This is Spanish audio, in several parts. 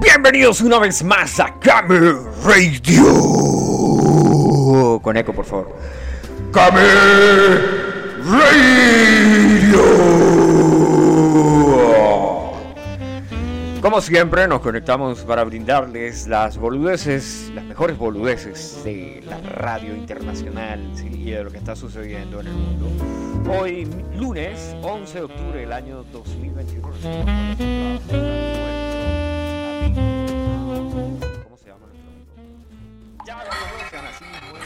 Bienvenidos una vez más a Camel Radio. Con eco, por favor. Camel Radio. Como siempre, nos conectamos para brindarles las boludeces, las mejores boludeces de la radio internacional y de lo que está sucediendo en el mundo. Hoy, lunes 11 de octubre del año 2021. ¿Cómo se llama nuestro amigo? Ya lo conocen así, bueno.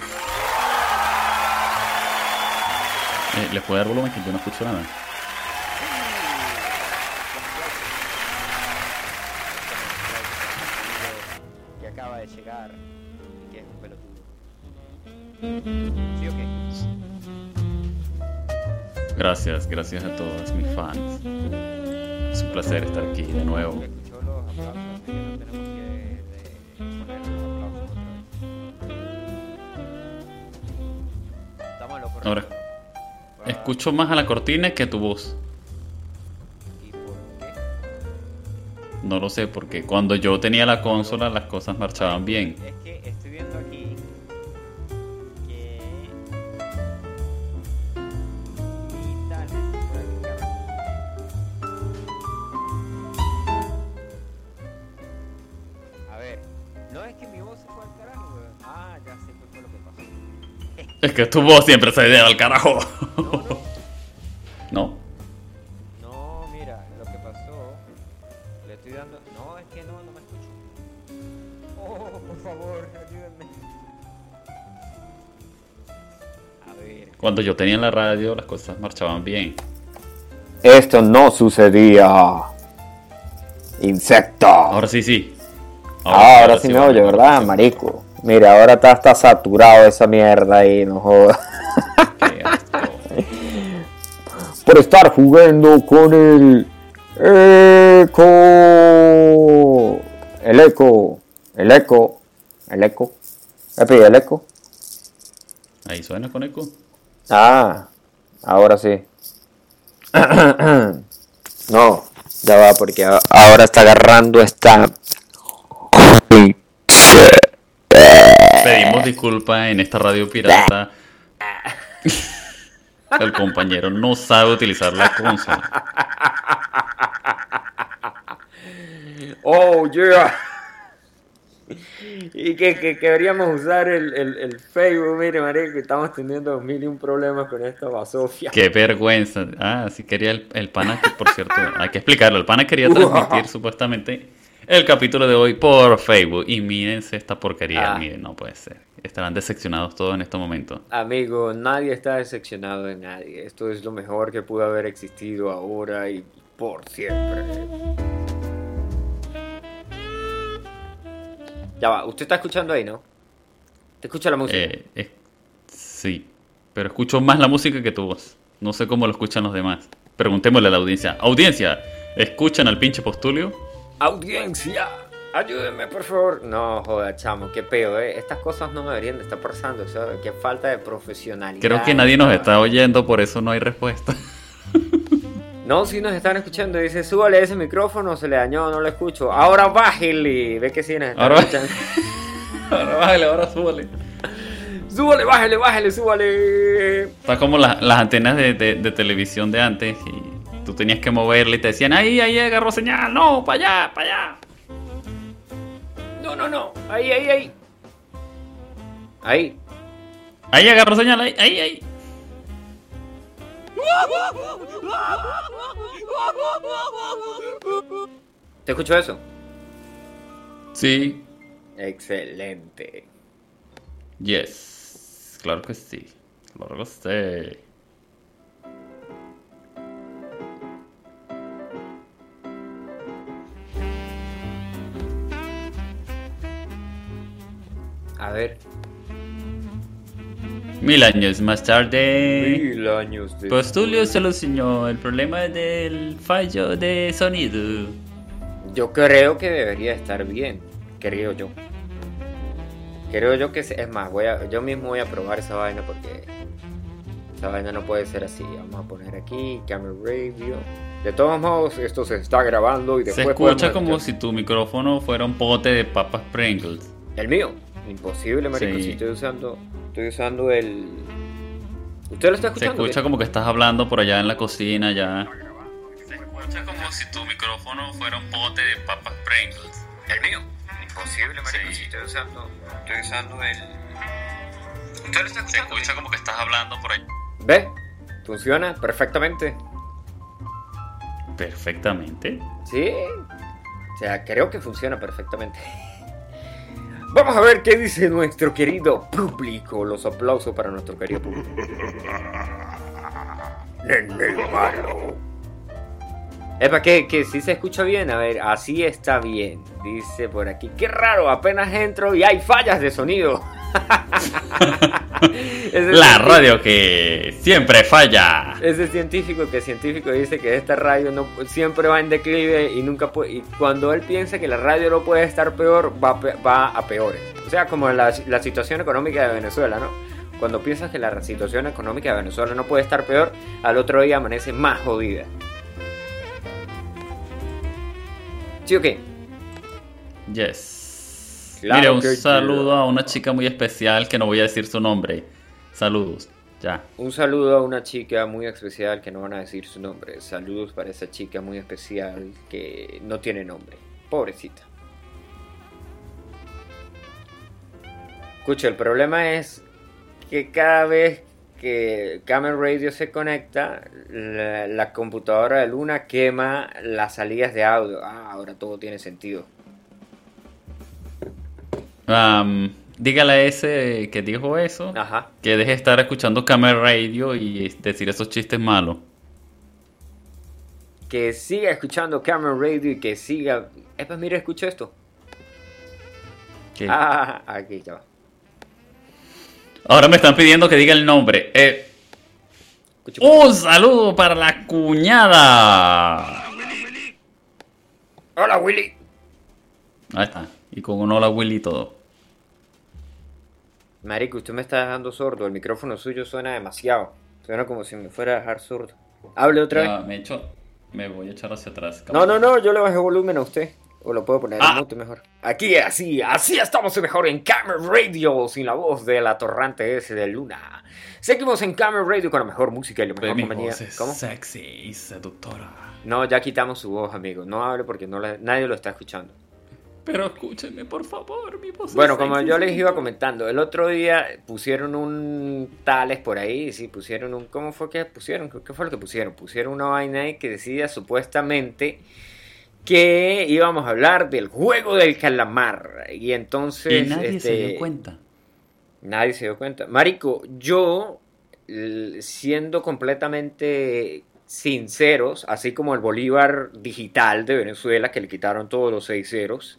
Eh, ¿Les puedo dar volumen que yo no escucho nada? que acaba de llegar y que es un pelotudo. ¿Sí o qué? Gracias, gracias a todos mis fans. Es un placer estar aquí de nuevo. Ahora, escucho más a la cortina que a tu voz. No lo sé, porque cuando yo tenía la consola las cosas marchaban bien. Es que tu voz siempre se lleva al carajo. No, no. Mira, lo que pasó, le estoy dando... No, es que no, no me escucho. Oh, por favor, ayúdenme. A ver. Cuando yo tenía la radio las cosas marchaban bien. Esto no sucedía. Insecto. Ahora sí, sí. Ahora, sí me oye. ¿verdad, marico? Mira, ahora está, está saturado esa mierda ahí, no jodas. Por estar jugando con el eco. El eco. El eco. El eco. Epi, el eco. Ahí suena con eco. Ah, ahora sí. No, ya va, porque ahora está agarrando esta. Disculpas en esta radio pirata. El compañero no sabe utilizar la consola. Oh, yeah. Y que, que, que deberíamos usar el, el, el Facebook, mire, marico, que estamos teniendo mil y un problemas con esta basofia. Qué vergüenza. Ah, sí quería el, el pana, que por cierto, hay que explicarlo. El pana quería transmitir supuestamente el capítulo de hoy por Facebook. Y mírense esta porquería. Ah. Miren, no puede ser. Estarán decepcionados todos en este momento. Amigo, nadie está decepcionado de nadie. Esto es lo mejor que pudo haber existido ahora y por siempre. Ya va, usted está escuchando ahí, ¿no? ¿Te escucha la música? Eh, eh, sí, pero escucho más la música que tu voz. No sé cómo lo escuchan los demás. Preguntémosle a la audiencia. Audiencia, ¿escuchan al pinche postulio? Audiencia, ayúdenme por favor. No, joda, chamo, qué peo, ¿eh? Estas cosas no deberían de estar pasando, ¿sabes? Qué falta de profesionalidad. Creo que nadie nos está oyendo, por eso no hay respuesta. No, si nos están escuchando, dice, súbale ese micrófono, se le dañó, no lo escucho. Ahora bájale. Ve que sí nos están Ahora- escuchando. ahora bájale, ahora súbale. súbale, bájale, bájale, súbale. Está como la- las antenas de, de- de televisión de antes y tú tenías que moverle y te decían, ahí, ahí agarró señal, no, para allá, para allá. No, no, no. Ahí, ahí, ahí. Ahí. Ahí agarró señal, ahí, ahí, ahí. ¿Te escucho eso? Sí, Excelente. yes, claro que sí, claro que sí. A ver. Mil años más tarde, Mil años de... Postulio solucionó el problema del fallo de sonido. Yo creo que debería estar bien. Creo yo. Creo yo que... se- Es más, voy a... yo mismo voy a probar esa vaina porque... Esa vaina no puede ser así. Vamos a poner aquí, Camera Radio. De todos modos, esto se está grabando y Se después escucha podemos como si tu micrófono fuera un pote de papas Pringles. El mío. Imposible, marico, Sí. si estoy usando... Estoy usando el... ¿Usted lo está Se escuchando? escucha como que estás hablando por allá en la cocina ya. Se escucha como si tu micrófono fuera un pote de papas Pringles. El mío. Imposible, marico, Sí. si estoy usando... Estoy usando el... ¿Usted lo está Se escuchando? escucha como que estás hablando por allá. ¿Ve? Funciona perfectamente. Perfectamente. Sí. O sea, creo que funciona perfectamente. Vamos a ver qué dice nuestro querido público. Los aplausos para nuestro querido público. Nene malo. Epa, que, que sí se escucha bien. A ver, así está bien. Dice por aquí. Qué raro, apenas entro y hay fallas de sonido. La radio que siempre falla. Ese científico que científico dice que esta radio no siempre va en declive y nunca puede, y cuando él piensa que la radio no puede estar peor va, va a peores. O sea, como la, la situación económica de Venezuela, ¿no? Cuando piensas que la situación económica de Venezuela no puede estar peor, al otro día amanece más jodida. ¿Sí o qué? Yes. Claro Mire, un que saludo a una chica muy especial que no voy a decir su nombre. Saludos. Ya. Un saludo a una chica muy especial que no van a decir su nombre. Saludos para esa chica muy especial que no tiene nombre. Pobrecita. Escucha, el problema es que cada vez que Camel Radio se conecta, la, la computadora de Luna quema las salidas de audio. Ah, ahora todo tiene sentido. Dígale a ese que dijo eso Ajá. que deje de estar escuchando Camel Radio y decir esos chistes malos. Que siga escuchando Camel Radio y que siga... Epa, mira, escucha esto. Que- Ah, aquí ya va. Ahora me están pidiendo que diga el nombre. Eh, un saludo para la cuñada. Hola, Willy. Ahí está. Y con un hola Willy todo. Marico, usted me está dejando sordo. El micrófono suyo suena demasiado. Suena como si me fuera a dejar sordo. Hable otra Ya, vez. me echo. Me voy a echar hacia atrás. No, no, no, yo le bajé volumen a usted. O lo puedo poner en Ah. mute mejor. Aquí, así, así estamos mejor en Camera Radio, sin la voz del atorrante ese de Luna. Seguimos en Camera Radio con la mejor música y la De mejor mi compañía. voz es ¿Cómo? sexy y seductora. No, ya quitamos su voz, amigo. No hable porque no la- nadie lo está escuchando. Pero escúchenme, por favor, mi voz es Bueno, como sexy yo les iba comentando, el otro día pusieron un tales por ahí, sí, pusieron un... ¿Cómo fue que pusieron? ¿Qué fue lo que pusieron? Pusieron una vaina ahí que decía supuestamente que íbamos a hablar del juego del calamar. Y entonces... Y nadie se este, dio cuenta. Nadie se dio cuenta. Marico, yo, siendo completamente sinceros, así como el Bolívar digital de Venezuela, que le quitaron todos los seis ceros,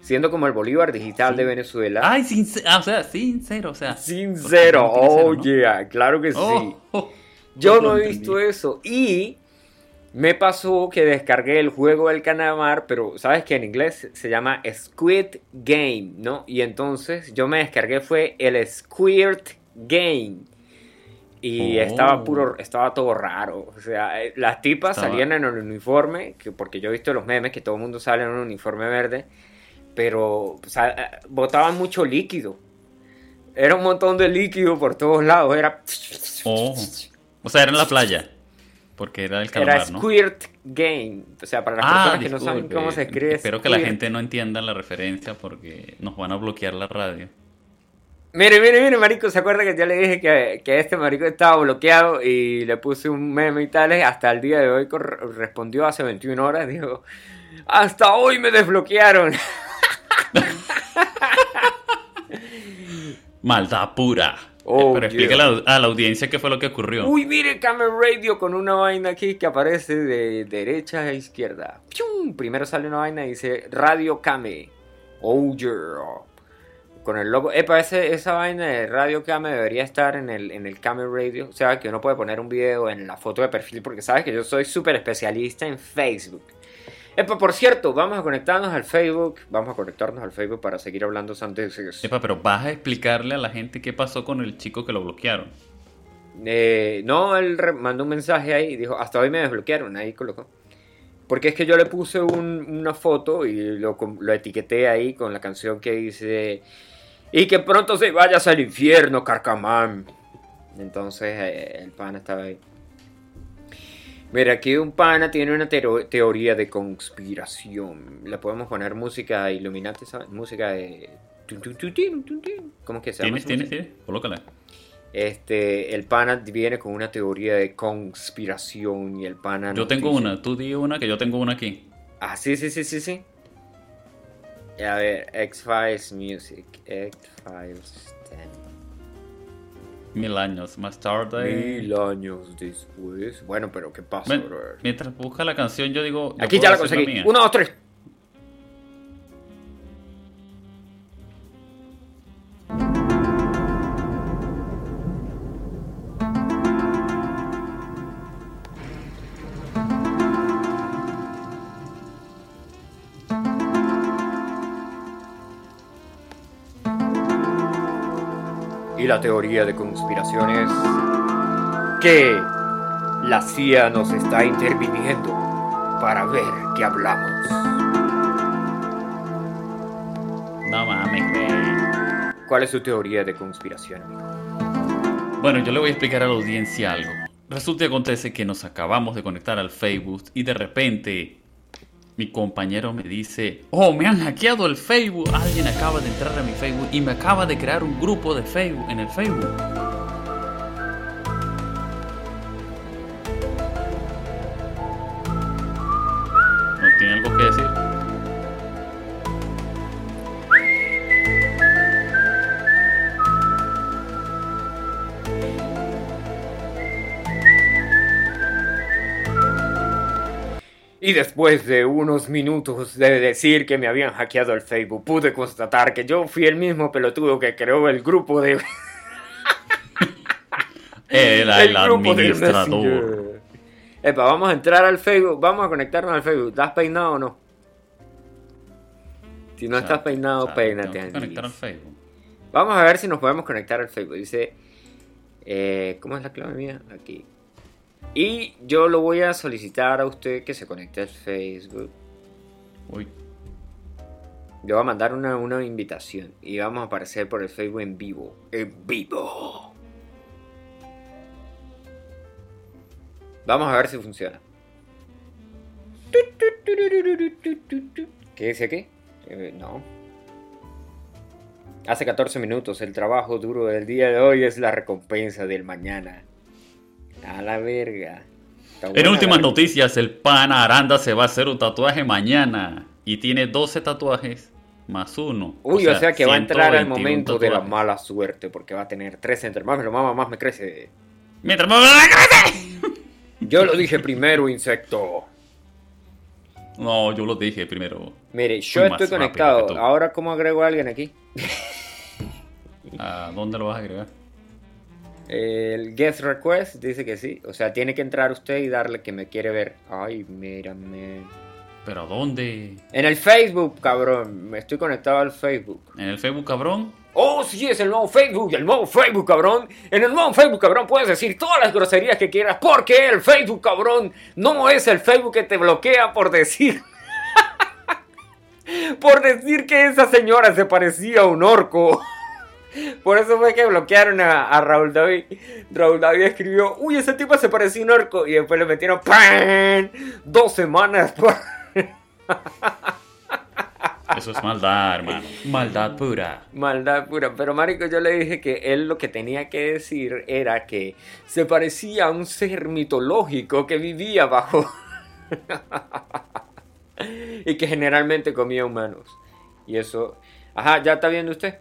siendo como el Bolívar digital Sí. de Venezuela, Ay, sincero, o sea, sincero, o sea. sincero, no oh ¿no? yeah, claro que sí. Oh, oh, Yo oh, no lo he visto eso. Y me pasó que descargué el juego del calamar, pero sabes que en inglés se llama Squid Game, ¿no? Y entonces yo me descargué fue el Squirt Game. Y Oh. estaba puro, estaba todo raro. O sea, eh, las tipas Estaba- salían en el uniforme, que porque yo he visto los memes que todo el mundo sale en un uniforme verde, pero eh, botaban mucho líquido. Era un montón de líquido por todos lados. Era. Oh. O sea, era en la playa. Porque era el calamar, Era ¿no? Squirt Game. O sea, para las Ah, personas que no saben cómo se escribe. Espero que la gente no entienda la referencia porque nos van a bloquear la radio. Mire, mire, mire, marico. ¿Se acuerda que yo le dije que, que este marico estaba bloqueado y le puse un meme y tales? Hasta el día de hoy respondió hace 21 horas. Dijo: Hasta hoy me desbloquearon. Maldad pura. Oh, Eh, Pero yeah. a la audiencia qué fue lo que ocurrió. Uy, mire, Camel Radio con una vaina aquí que aparece de derecha a izquierda. ¡Pium! Primero sale una vaina y dice Radio Kame. Oh, yeah. Con el logo. Epa, ese, esa vaina de Radio Kame debería estar en el, en el Camel Radio. O sea, que uno puede poner un video en la foto de perfil porque sabes que yo soy súper especialista en Facebook. Epa, por cierto, vamos a conectarnos al Facebook. Vamos a conectarnos al Facebook para seguir hablando sandeces. Epa, pero vas a explicarle a la gente qué pasó con el chico que lo bloquearon. Eh, no, él mandó un mensaje ahí y dijo, hasta hoy me desbloquearon, ahí colocó. Porque es que yo le puse un- una foto y lo, lo etiqueté ahí con la canción que dice, y que pronto se vayas al infierno, carcamán. Entonces eh, el pana estaba ahí. Mira, aquí un pana tiene una teoría de conspiración. Le podemos poner música Illuminati, ¿sabes? Música de... ¿Cómo es que se llama? ¿Tienes, tienes, tienes? Colócala. Este, el pana viene con una teoría de conspiración y el pana... Yo tengo dice- una, tú di una que yo tengo una aquí. Ah, sí, sí, sí, sí, sí. A ver, X-Files Music. X-Files 10. Mil años más tarde. Mil años después. Bueno, pero ¿qué pasa, mientras busca la canción, yo digo. yo Aquí ya la conseguí. mía. Uno, dos, tres. Y la teoría de conspiración es que la CIA nos está interviniendo para ver qué hablamos. No mames, güey. ¿Cuál es su teoría de conspiración, amigo? Bueno, yo le voy a explicar a la audiencia algo. Resulta y acontece que nos acabamos de conectar al Facebook y de repente mi compañero me dice, oh, me han hackeado el Facebook. Alguien acaba de entrar a mi Facebook y me acaba de crear un grupo de Facebook en el Facebook. Después de unos minutos de decir que me habían hackeado el Facebook, pude constatar que yo fui el mismo pelotudo que creó el grupo de... Era el, grupo del administrador. Messenger. Epa, vamos a entrar al Facebook, vamos a conectarnos al Facebook. ¿Estás peinado o no? Si no estás Exacto, peinado, exacto, peínate. tengo que conectar al. Facebook. Vamos a ver si nos podemos conectar al Facebook. Dice, eh, ¿cómo es la clave mía? Aquí. Y yo lo voy a solicitar a usted que se conecte al Facebook. Uy, Le voy a mandar una, una invitación y vamos a aparecer por el Facebook en vivo. En vivo. Vamos a ver si funciona. ¿Qué dice aquí? Eh, no. Hace 14 minutos, el trabajo duro del día de hoy es la recompensa del mañana. A la verga. En últimas noticias, el pana Aranda se va a hacer un tatuaje mañana y tiene 12 tatuajes más uno. Uy, o sea, que va a entrar al 121 momento de la mala suerte, porque va a tener 13 entre más me lo mama, más me crece. Mientras más me crece. Yo lo dije primero, insecto. No, yo lo dije primero. Mire, yo Fui estoy conectado. Ahora, ¿cómo agrego a alguien aquí? ¿A dónde lo vas a agregar? El guest request dice que sí. O sea, tiene que entrar usted y darle que me quiere ver. Ay, mírame. ¿Pero a dónde? En el Facebook, cabrón. Me estoy conectado al Facebook. ¿En el Facebook, cabrón? Oh, sí, es el nuevo Facebook, el nuevo Facebook, cabrón. En el nuevo Facebook, cabrón, puedes decir todas las groserías que quieras, porque el Facebook, cabrón, no es el Facebook que te bloquea por decir. por decir que esa señora se parecía a un orco. Por eso fue que bloquearon a, a Raúl David. Raúl David escribió, uy, ese tipo se parecía a un orco. Y después le metieron ¡pam! dos semanas por... Eso es maldad, hermano. Maldad pura. Maldad pura, pero marico yo le dije que él lo que tenía que decir era que se parecía a un ser mitológico que vivía bajo y que generalmente comía humanos. Y eso, ajá, ya está viendo usted.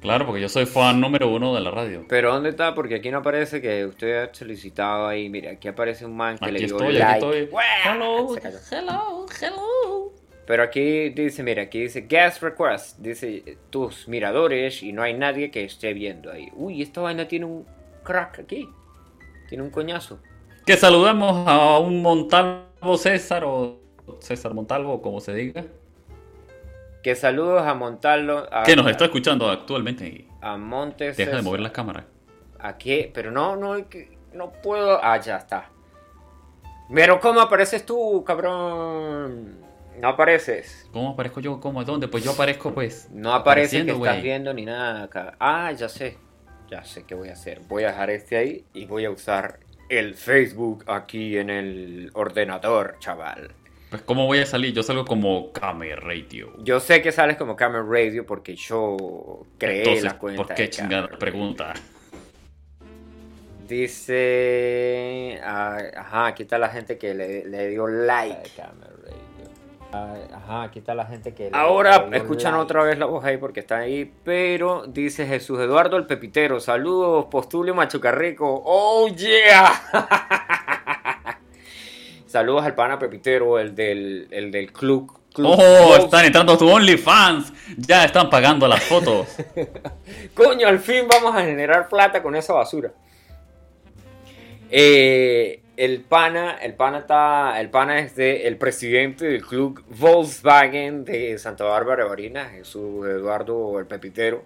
Claro, porque yo soy fan número uno de la radio. Pero ¿dónde está? Porque aquí no aparece que usted ha solicitado ahí. Mire, aquí aparece un man que le Aquí dio estoy, like. aquí estoy. Hello, cayó. hello, hello. Pero aquí dice, mira, aquí dice guest request, dice tus miradores y no hay nadie que esté viendo ahí. Uy, esta vaina tiene un crack aquí. Tiene un coñazo. Que saludamos a un Montalvo César o César Montalvo, como se diga. Que saludos a Montalvo. A, Que nos está escuchando actualmente. A Montes. Deja de mover la cámara. ¿A qué? Pero no, no, no puedo. Ah, ya está. Pero ¿cómo apareces tú, cabrón? No apareces. ¿Cómo aparezco yo? ¿Cómo? ¿Dónde? Pues yo aparezco, pues. No aparece que estás viendo ni nada acá. Ah, ya sé. Ya sé qué voy a hacer. Voy a dejar este ahí y voy a usar el Facebook aquí en el ordenador, chaval. Pues, ¿cómo voy a salir? Yo salgo como Kame Radio. Yo sé que sales como Camera Radio porque yo creé Entonces, la cuenta. ¿por qué de chingada pregunta? Dice. ah, ajá, aquí está la gente que le, le dio like. Ah, Ajá, aquí está la gente que. le- Ahora le dio escuchan like. otra vez la voz ahí porque está ahí. Pero dice Jesús Eduardo el Pepitero. Saludos, Postulio Machucarrico. ¡Oh, yeah! Saludos al pana Pepitero, el del, el del club. club ¡Oh! Club. Están entrando a tu OnlyFans. Ya están pagando las fotos. Coño, al fin vamos a generar plata con esa basura. Eh, el pana, el pana está, el pana es de, el presidente del club Volkswagen de Santa Bárbara de Barinas, Jesús Eduardo el Pepitero.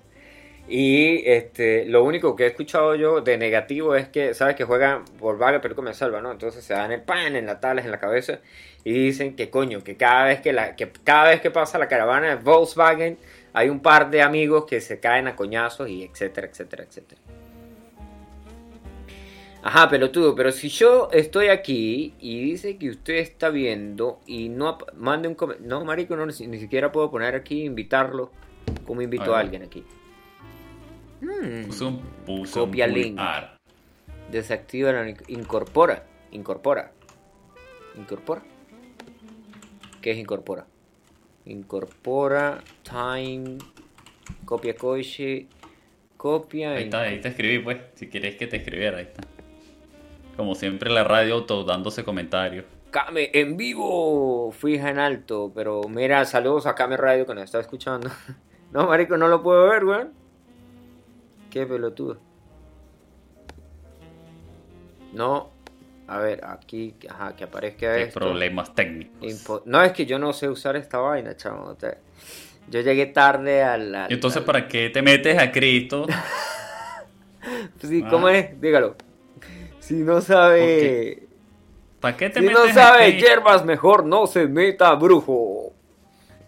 Y este, lo único que he escuchado yo de negativo es que, sabes que juegan Volkswagen, pero me salva, ¿no? Entonces se dan el pan en la tales en la cabeza y dicen que coño, que cada vez que la, que cada vez que pasa la caravana de Volkswagen hay un par de amigos que se caen a coñazos y etcétera, etcétera, etcétera. Ajá, pelotudo, pero si yo estoy aquí y dice que usted está viendo y no mande un comentario. No, marico, no, ni, ni siquiera puedo poner aquí, invitarlo. como invito a alguien aquí? Mm, Puse un, puse Copia un link. Desactiva la incorpora. Incorpora. Incorpora. ¿Qué es incorpora? Incorpora. Time. Copia coche. Copia. Ahí está, ahí te escribí, pues. Si quieres que te escribiera, ahí está. Como siempre, la radio auto dándose comentarios. Kame en vivo. Fija en alto. Pero mira, saludos a Kame Radio que nos está escuchando. No, marico, no lo puedo ver, weón. Qué pelotudo. No. A ver, aquí, ajá, que aparezca Qué esto. problemas técnicos. Impo- no, es que yo no sé usar esta vaina, chamo. o sea, yo llegué tarde al... al- Y entonces, al- ¿para qué te metes a Cristo? Sí, ¿cómo Ah. es? Dígalo. Si no sabe... ¿Para qué te Si metes no a sabe Cristo? hierbas, mejor no se meta brujo.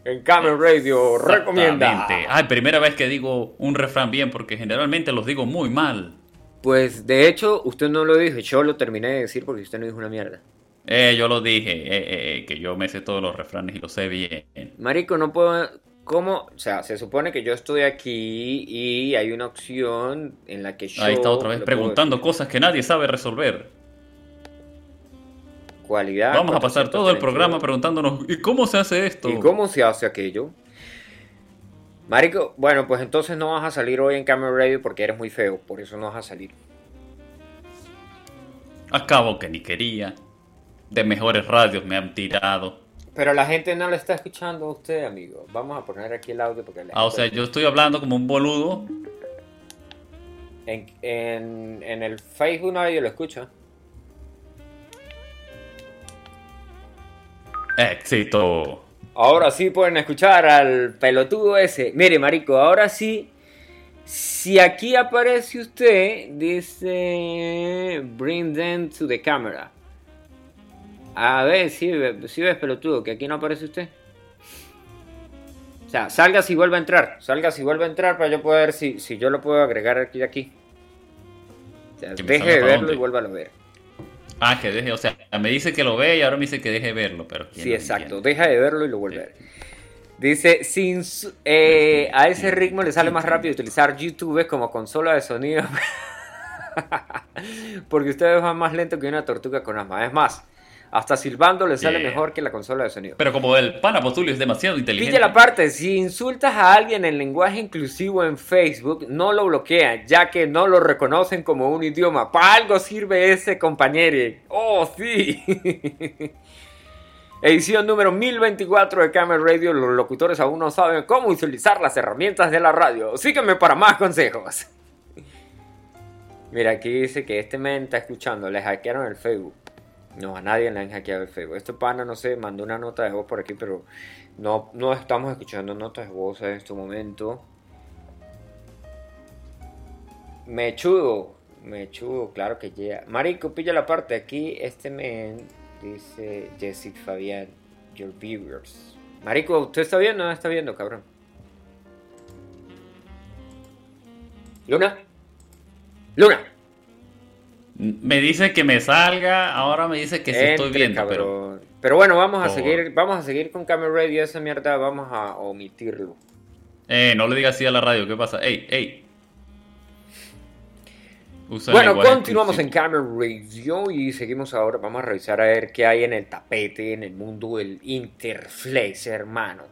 En Camel Radio recomienda. Exactamente. Ay, primera vez que digo un refrán bien, porque generalmente los digo muy mal. Pues de hecho, usted no lo dijo, yo lo terminé de decir porque usted no dijo una mierda. Eh, yo lo dije, eh, eh, eh, que yo me sé todos los refranes y lo sé bien. Marico, no puedo. ¿Cómo? O sea, se supone que yo estoy aquí y hay una opción en la que yo. Ahí está otra vez preguntando cosas que nadie sabe resolver. Cualidad. Vamos a pasar todo el 432. programa preguntándonos, ¿y cómo se hace esto? ¿Y cómo se hace aquello? Marico, bueno, pues entonces no vas a salir hoy en Camera Radio porque eres muy feo, por eso no vas a salir. Acabo que ni quería. De mejores radios me han tirado. Pero la gente no le está escuchando a usted, amigo. Vamos a poner aquí el audio porque la Ah, o sea, yo estoy hablando como un boludo. en, en, en el Facebook nadie lo escucha. Éxito. Ahora sí pueden escuchar al pelotudo ese. Mire, marico, ahora sí. Si aquí aparece usted, dice bring them to the camera. A ver, si ves pelotudo, que aquí no aparece usted. O sea, salga si vuelve a entrar. Salga si vuelve a entrar para yo poder ver si, si yo lo puedo agregar aquí aquí. O sea, deje de verlo dónde. y vuelva a ver. Ah, que deje, o sea, me dice que lo ve y ahora me dice que deje de verlo, pero ¿quién Sí, exacto. entiende? Deja de verlo y lo vuelve a ver. Dice, sin eh, a ese ritmo le sale más rápido utilizar YouTube como consola de sonido. Porque ustedes van más lento que una tortuga con asma. Es más, hasta silbando le sale Yeah. mejor que la consola de sonido. Pero como el pana Postulio es demasiado inteligente. Pilla la parte, si insultas a alguien en lenguaje inclusivo en Facebook, no lo bloquean, ya que no lo reconocen como un idioma. Para algo sirve ese compañero. Oh, sí. Edición número 1024 de Camel Radio. Los locutores aún no saben cómo utilizar las herramientas de la radio. Sígueme para más consejos. Mira, aquí dice que este men está escuchando. Le hackearon el Facebook. No, a nadie le han hackeado el Facebook. Este pana, no sé, mandó una nota de voz por aquí, pero no, no estamos escuchando notas de voz en este momento. Mechudo, mechudo, claro que llega. Marico, pilla la parte aquí. Este men dice Jessica Fabián, your viewers. Marico, ¿usted está viendo o no está viendo, cabrón? Luna. Luna. Me dice que me salga, ahora me dice que sí estoy viendo, pero cabrón. Pero bueno, vamos a Por- seguir, vamos a seguir con Camera Radio, esa mierda vamos a omitirlo. eh, no le digas así a la radio, ¿qué pasa? Ey, ey. Bueno, continuamos en. Camera Radio y seguimos ahora. Vamos a revisar a ver qué hay en el tapete, en el mundo del interflex, hermano.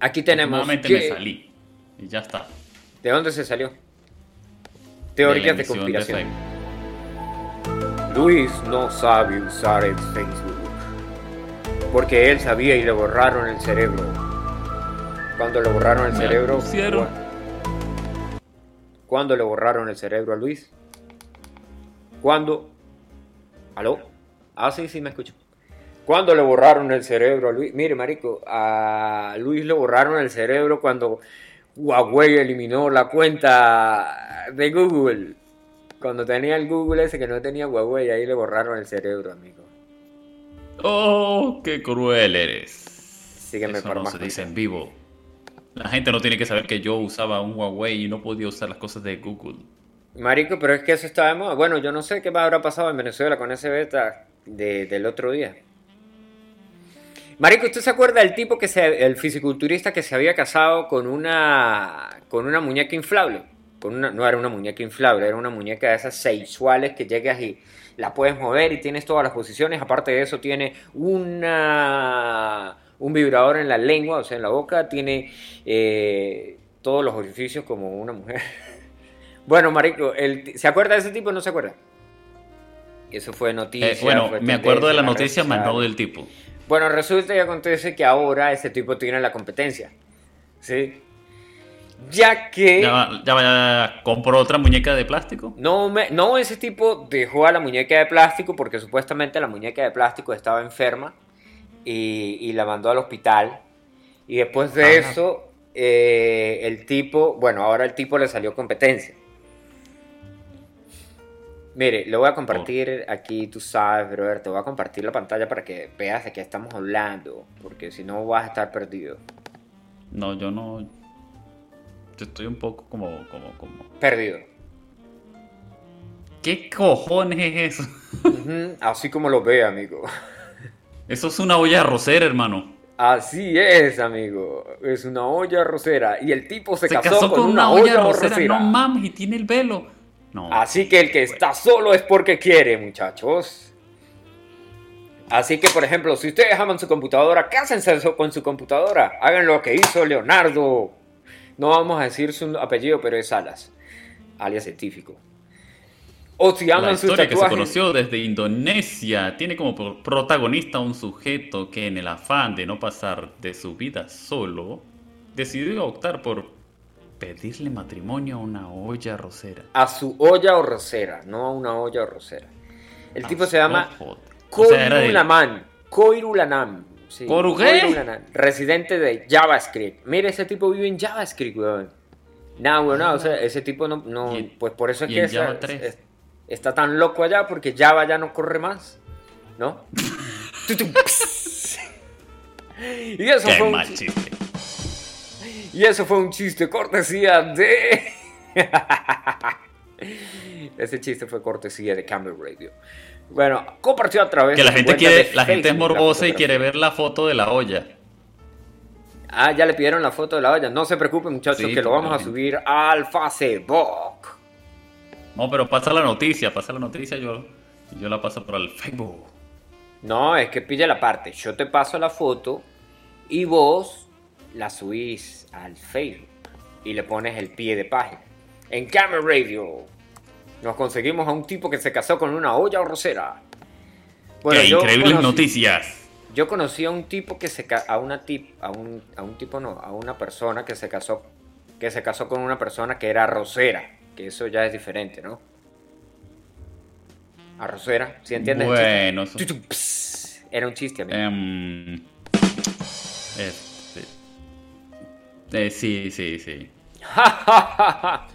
Aquí tenemos. Nuevamente que- me salí. Y ya está. ¿De dónde se salió? De Teorías de, emisión conspiración. Luis no sabe usar el Facebook. Porque él sabía y le borraron el cerebro. Cuando le borraron el Me cerebro. ¿cu- ¿Cuándo le borraron el cerebro a Luis? ¿Cuándo? ¿Aló? Ah, sí, sí, me escucho. ¿Cuándo le borraron el cerebro a Luis? Mire, marico, a Luis le borraron el cerebro cuando Huawei eliminó la cuenta de Google. Cuando tenía el Google ese que no tenía Huawei, ahí le borraron el cerebro, amigo. Oh, qué cruel eres. Sígueme Eso por no más se dice en vivo. La gente no tiene que saber que yo usaba un Huawei y no podía usar las cosas de Google. Marico, pero es que eso está de moda. Bueno, yo no sé qué más habrá pasado en Venezuela con ese beta de- del otro día. Marico, ¿usted se acuerda del tipo que se, el fisiculturista que se había casado con una, con una muñeca inflable? Con una, no era una muñeca inflable, era una muñeca de esas sexuales que llegas y la puedes mover y tienes todas las posiciones. Aparte de eso, tiene una, un vibrador en la lengua, o sea, en la boca. Tiene eh, todos los orificios como una mujer. Bueno, marico, el, ¿se acuerda de ese tipo o no se acuerda? Eso fue noticia. Eh, bueno, fue me acuerdo de la noticia, más no del tipo. Bueno, resulta y acontece que ahora ese tipo tiene la competencia. ¿Sí? Ya que... Ya va, ya va, ya. ¿Compró otra muñeca de plástico? No, me- no, ese tipo dejó a la muñeca de plástico porque supuestamente la muñeca de plástico estaba enferma y, y la mandó al hospital. Y después de Ajá. eso, eh, el tipo, bueno, ahora el tipo le salió competencia. Mire, lo voy a compartir aquí, tú sabes, brother, te voy a compartir la pantalla para que veas de qué estamos hablando, porque si no vas a estar perdido. No, yo no. Estoy un poco como, como, como. Perdido. ¿Qué cojones es eso? Así como lo ve, amigo. Eso es una olla arrocera, hermano. Así es, amigo. Es una olla rosera. Y el tipo se, Se casó, con, una, olla rosera. No mames, y tiene el velo. No. Así que el que está solo es porque quiere, muchachos. Así que, por ejemplo, si ustedes aman su computadora, cásense con su computadora. Hagan lo que hizo Leonardo. No vamos a decir su apellido, pero es Salas, alias científico. O si La aman sus historia que se conoció desde Indonesia tiene como pro- protagonista un sujeto que en el afán de no pasar de su vida solo, decidió optar por pedirle matrimonio a una olla arrocera. A su olla o rosera, no a una olla o rosera. El tipo se llama Koirulaman. Koirulanam. Sí, ¿Por qué? Residente de JavaScript. Mire, ese tipo vive en JavaScript, weón. No, weón, no, o sea, ese tipo no, no Ah. Pues por eso es que esa- Java 3. es- está tan loco allá porque Java ya no corre más, ¿no? Y eso Qué fue un mal chi- chiste. y eso fue un chiste cortesía de. Ese chiste fue cortesía de Camel Radio. Bueno, compartió a través Que la gente quiere, la gente es morbosa y quiere ver la foto de la olla. Ah, ya le pidieron la foto de la olla. No se preocupen, muchachos, Sí, que lo vamos a subir al Facebook. No, pero pasa la noticia, pasa la noticia, yo, yo la paso por el Facebook. No, es que pilla la parte. Yo te paso la foto y vos la subís al Facebook y le pones el pie de página. En Camel Radio nos conseguimos a un tipo que se casó con una olla rosera. Qué yo increíbles conocí- noticias. Yo conocí a un tipo que se a una tip, a un, a un tipo no, a una persona que se casó que se casó con una persona que era rosera, que eso ya es diferente, ¿no? Arrocera, ¿sí entiendes? Bueno, chiste? Era un chiste, amigo. Um, este, eh, sí, sí, sí.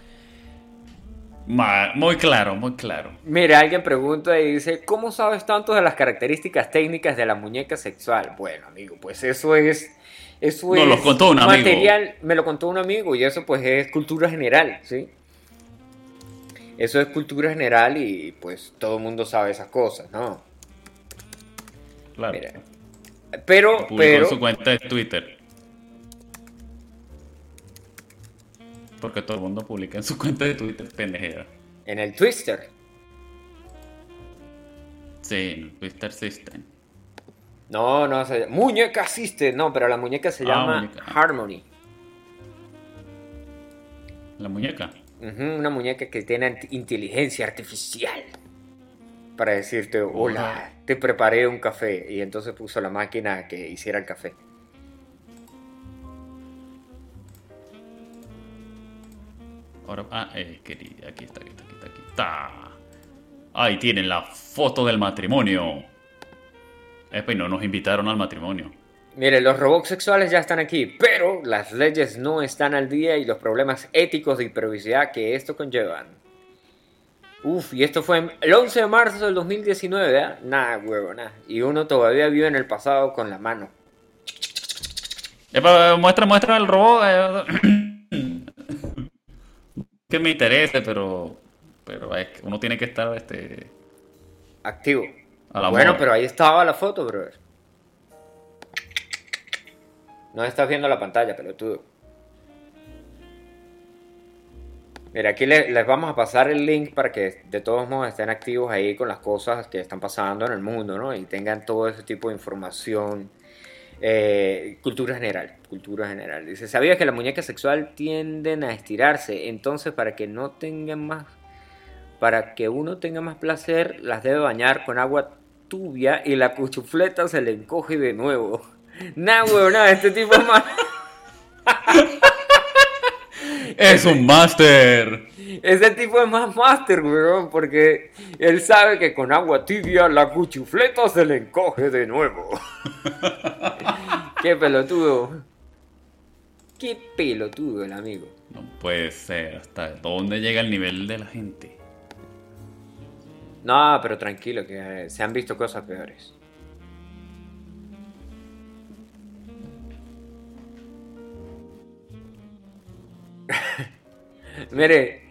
muy claro, muy claro. Mire, alguien pregunta y dice, ¿cómo sabes tanto de las características técnicas de la muñeca sexual? Bueno, amigo, pues eso es... Eso no, lo contó un material, me lo contó un amigo y eso pues es cultura general, ¿sí? Eso es cultura general y pues todo el mundo sabe esas cosas, ¿no? Claro. pero, pero... en su cuenta de Twitter. Porque todo el mundo publica en su cuenta de Twitter, pendejera. En el Twitter. Sí, en el Twitter System. No, no, se... muñeca System, no, pero la muñeca se ah, llama Harmony. ¿La muñeca? una muñeca que tiene inteligencia artificial. Para decirte, hola, te preparé un café. Y entonces puso la máquina que hiciera el café. Ahora, ah, eh, querida, aquí está, aquí está, aquí está, aquí está. Ahí tienen la foto del matrimonio. Eh, pues no nos invitaron al matrimonio. Mire, los robots sexuales ya están aquí, pero las leyes no están al día y los problemas éticos de privacidad que esto conllevan. Uf, y esto fue el 11 de marzo del 2019, ¿eh? Nada, huevo, nada. Y uno todavía vive en el pasado con la mano. muestra, muestra el robot. Eh. Que me interese, pero. Pero es que uno tiene que estar este. Activo. Bueno, pero ahí estaba la foto, brother. No estás viendo la pantalla, pelotudo. Mira, aquí les, vamos a pasar el link para que de todos modos estén activos ahí con las cosas que están pasando en el mundo, ¿no? Y tengan todo ese tipo de información. Eh, cultura general, cultura general. Dice, ¿sabías que la muñeca sexual tienden a estirarse? Entonces, para que no tengan más, para que uno tenga más placer, las debe bañar con agua tubia y la cuchufleta se le encoge de nuevo. Nah, weón, nada, este tipo es. es un máster. Ese tipo es más máster, weón, porque él sabe que con agua tibia la cuchufleta se le encoge de nuevo. Qué pelotudo. Qué pelotudo el amigo. No puede ser. ¿Hasta dónde llega el nivel de la gente? No, pero tranquilo, que se han visto cosas peores. Mire,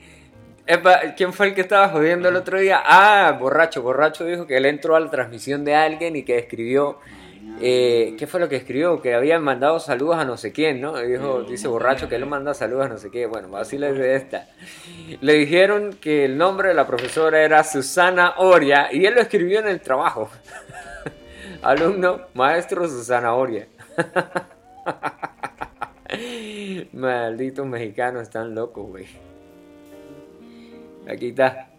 ¿quién fue el que estaba jodiendo el otro día? Ah, borracho, borracho dijo que él entró a la transmisión de alguien y que escribió, eh, ¿qué fue lo que escribió? Que habían mandado saludos a no sé quién, ¿no? dijo, dice borracho que él manda saludos a no sé qué. Bueno, así le de esta. Le dijeron que el nombre de la profesora era Susana Oria y él lo escribió en el trabajo. Alumno, maestro Susana Oria. Malditos mexicanos están locos, güey. Aquí está.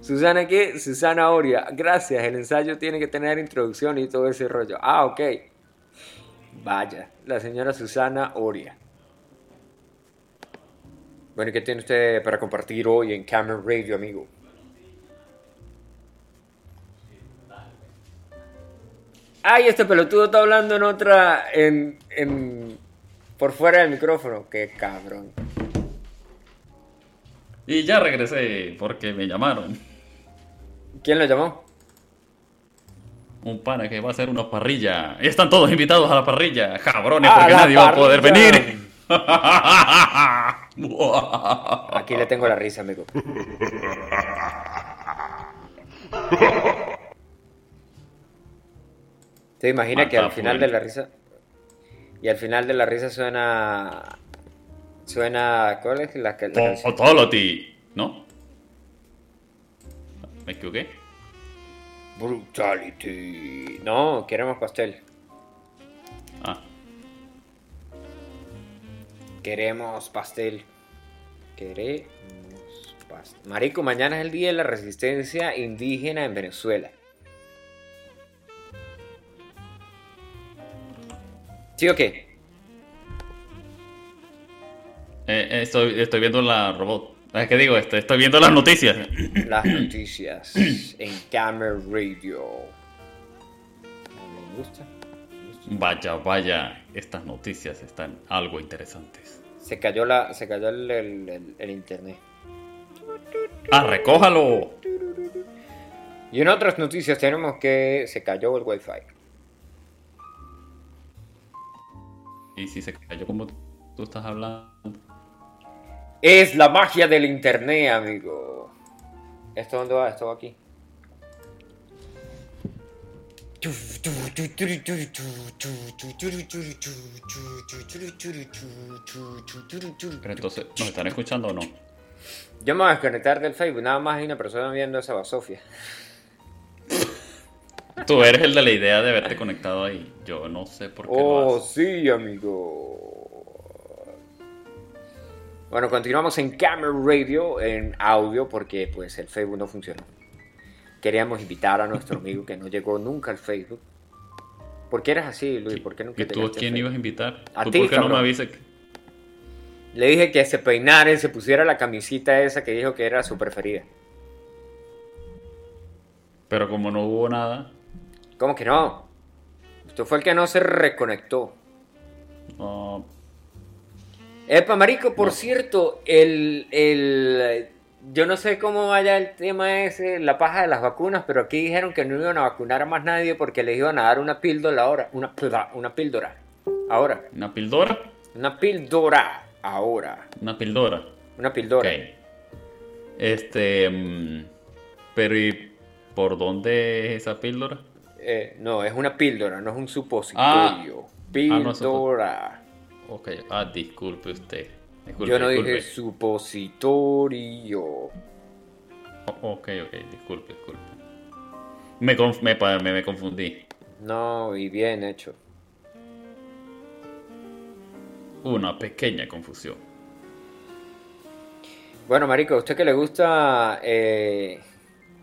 Susana, ¿qué? Susana Oria. Gracias, el ensayo tiene que tener introducción y todo ese rollo. Ah, ok. Vaya, la señora Susana Oria. Bueno, ¿qué tiene usted para compartir hoy en Camera Radio, amigo? Ay, este pelotudo está hablando en otra. en, en por fuera del micrófono. Qué cabrón. Y ya regresé porque me llamaron. ¿Quién lo llamó? Un pana que va a hacer una parrilla. Y están todos invitados a la parrilla. Cabrones, porque nadie va a poder venir. Aquí le tengo la risa, amigo. ¿Te imaginas que al final de la risa y al final de la risa suena. Suena. ¿Cuál es la que.? ¿no? ¿Me equivoqué? Brutality. No, queremos pastel. Ah. Queremos pastel. Queremos pastel. Marico, mañana es el día de la resistencia indígena en Venezuela. ¿Sí o qué? Eh, estoy, estoy viendo la robot. Es que digo, esto, estoy viendo las noticias. Las noticias en Camera Radio. Me gusta. Vaya, vaya, estas noticias están algo interesantes. Se cayó la, se cayó el, el- el- el internet. ¡Ah, recójalo! Y en otras noticias tenemos que se cayó el wifi. Y si se cayó como tú estás hablando. Es la magia del internet, amigo. ¿Esto dónde va? Esto va aquí. Pero entonces, ¿nos están escuchando o no? Yo me voy a desconectar del Facebook, nada más hay una persona viendo esa basofia. Tú eres el de la idea de haberte conectado ahí. Yo no sé por qué lo Oh, haces. sí, amigo. Bueno, continuamos en Camera Radio, en audio, porque pues el Facebook no funcionó. Queríamos invitar a nuestro amigo que no llegó nunca al Facebook. ¿Por qué eres así, Luis? ¿Por qué nunca ¿Y tú a quién ibas a invitar? A ¿Tú ti, por qué no me avisas? Le dije que se peinara y se pusiera la camisita esa que dijo que era su preferida. Pero como no hubo nada, ¿Cómo que no? Usted fue el que no se reconectó. no, Epa, marico, por No. cierto, el, el... Yo no sé cómo vaya el tema ese, la paja de las vacunas, pero aquí dijeron que no iban a vacunar a más nadie porque les iban a dar una píldora ahora. Una, píldora- una píldora. Ahora. una pildora. Una píldora. Ahora. Una pildora. Una Ok. píldora. Este. mm, pero ¿y por dónde es esa píldora? Eh, no, es una píldora, no es un Ah. supositorio. Ah, no, Píldora. Ok, ah, disculpe usted. Disculpe, Yo no disculpe. dije supositorio. Ok, ok, disculpe, disculpe. Me, conf- me, me, me confundí. No, y bien hecho. Una pequeña confusión. Bueno, marico, ¿a usted que le gusta eh,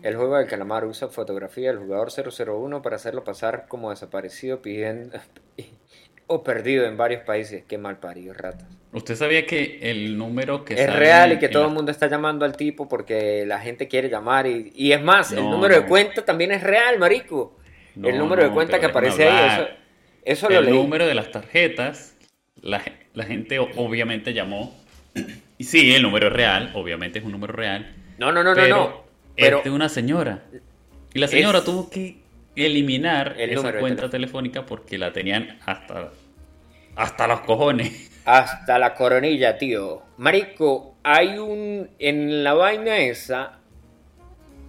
el juego del calamar? Usa fotografía del jugador 001 para hacerlo pasar como desaparecido, pidiendo o perdido en varios países. Qué mal parido, ratas. ¿Usted sabía que el número que Es sale real y que todo la- el mundo está llamando al tipo porque la gente quiere llamar. Y, y es más, el No, número de cuenta también es real, marico. No, el número de cuenta que aparece ahí, eso, lo el leí. número de las tarjetas, la, ge- la gente obviamente llamó. Y sí, el número es real, obviamente es un número real. No, no, no, no, no. Pero es de una señora. Y la señora Es- tuvo que eliminar El esa cuenta telefónica porque la tenían hasta, hasta los cojones. Hasta la coronilla, tío. Marico, hay un. En la vaina esa.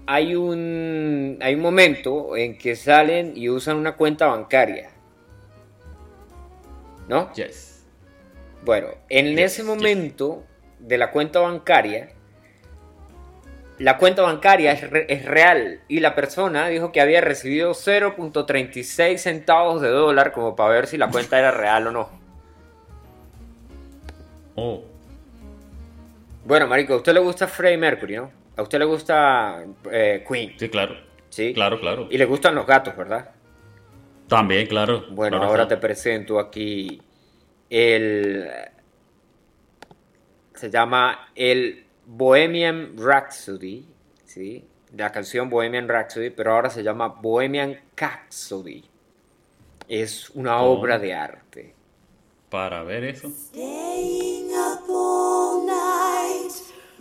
Hay un. Hay un momento en que salen y usan una cuenta bancaria. ¿No? Yes. Bueno, en Yes, ese yes. momento de la cuenta bancaria. La cuenta bancaria es, re- es real y la persona dijo que había recibido 0.36 centavos de dólar como para ver si la cuenta era real o no. Oh, Bueno, marico, a usted le gusta Freddie Mercury, ¿no? A usted le gusta eh, Queen, sí, claro. ¿sí? Claro, claro. Y le gustan los gatos, ¿verdad? También, claro. Bueno, claro ahora te presento aquí el... Se llama el Bohemian Rhapsody, ¿sí? La canción Bohemian Rhapsody, pero ahora se llama Bohemian Rhapsody. Es una ¿Cómo? obra de arte. Para ver eso. Staying up all night,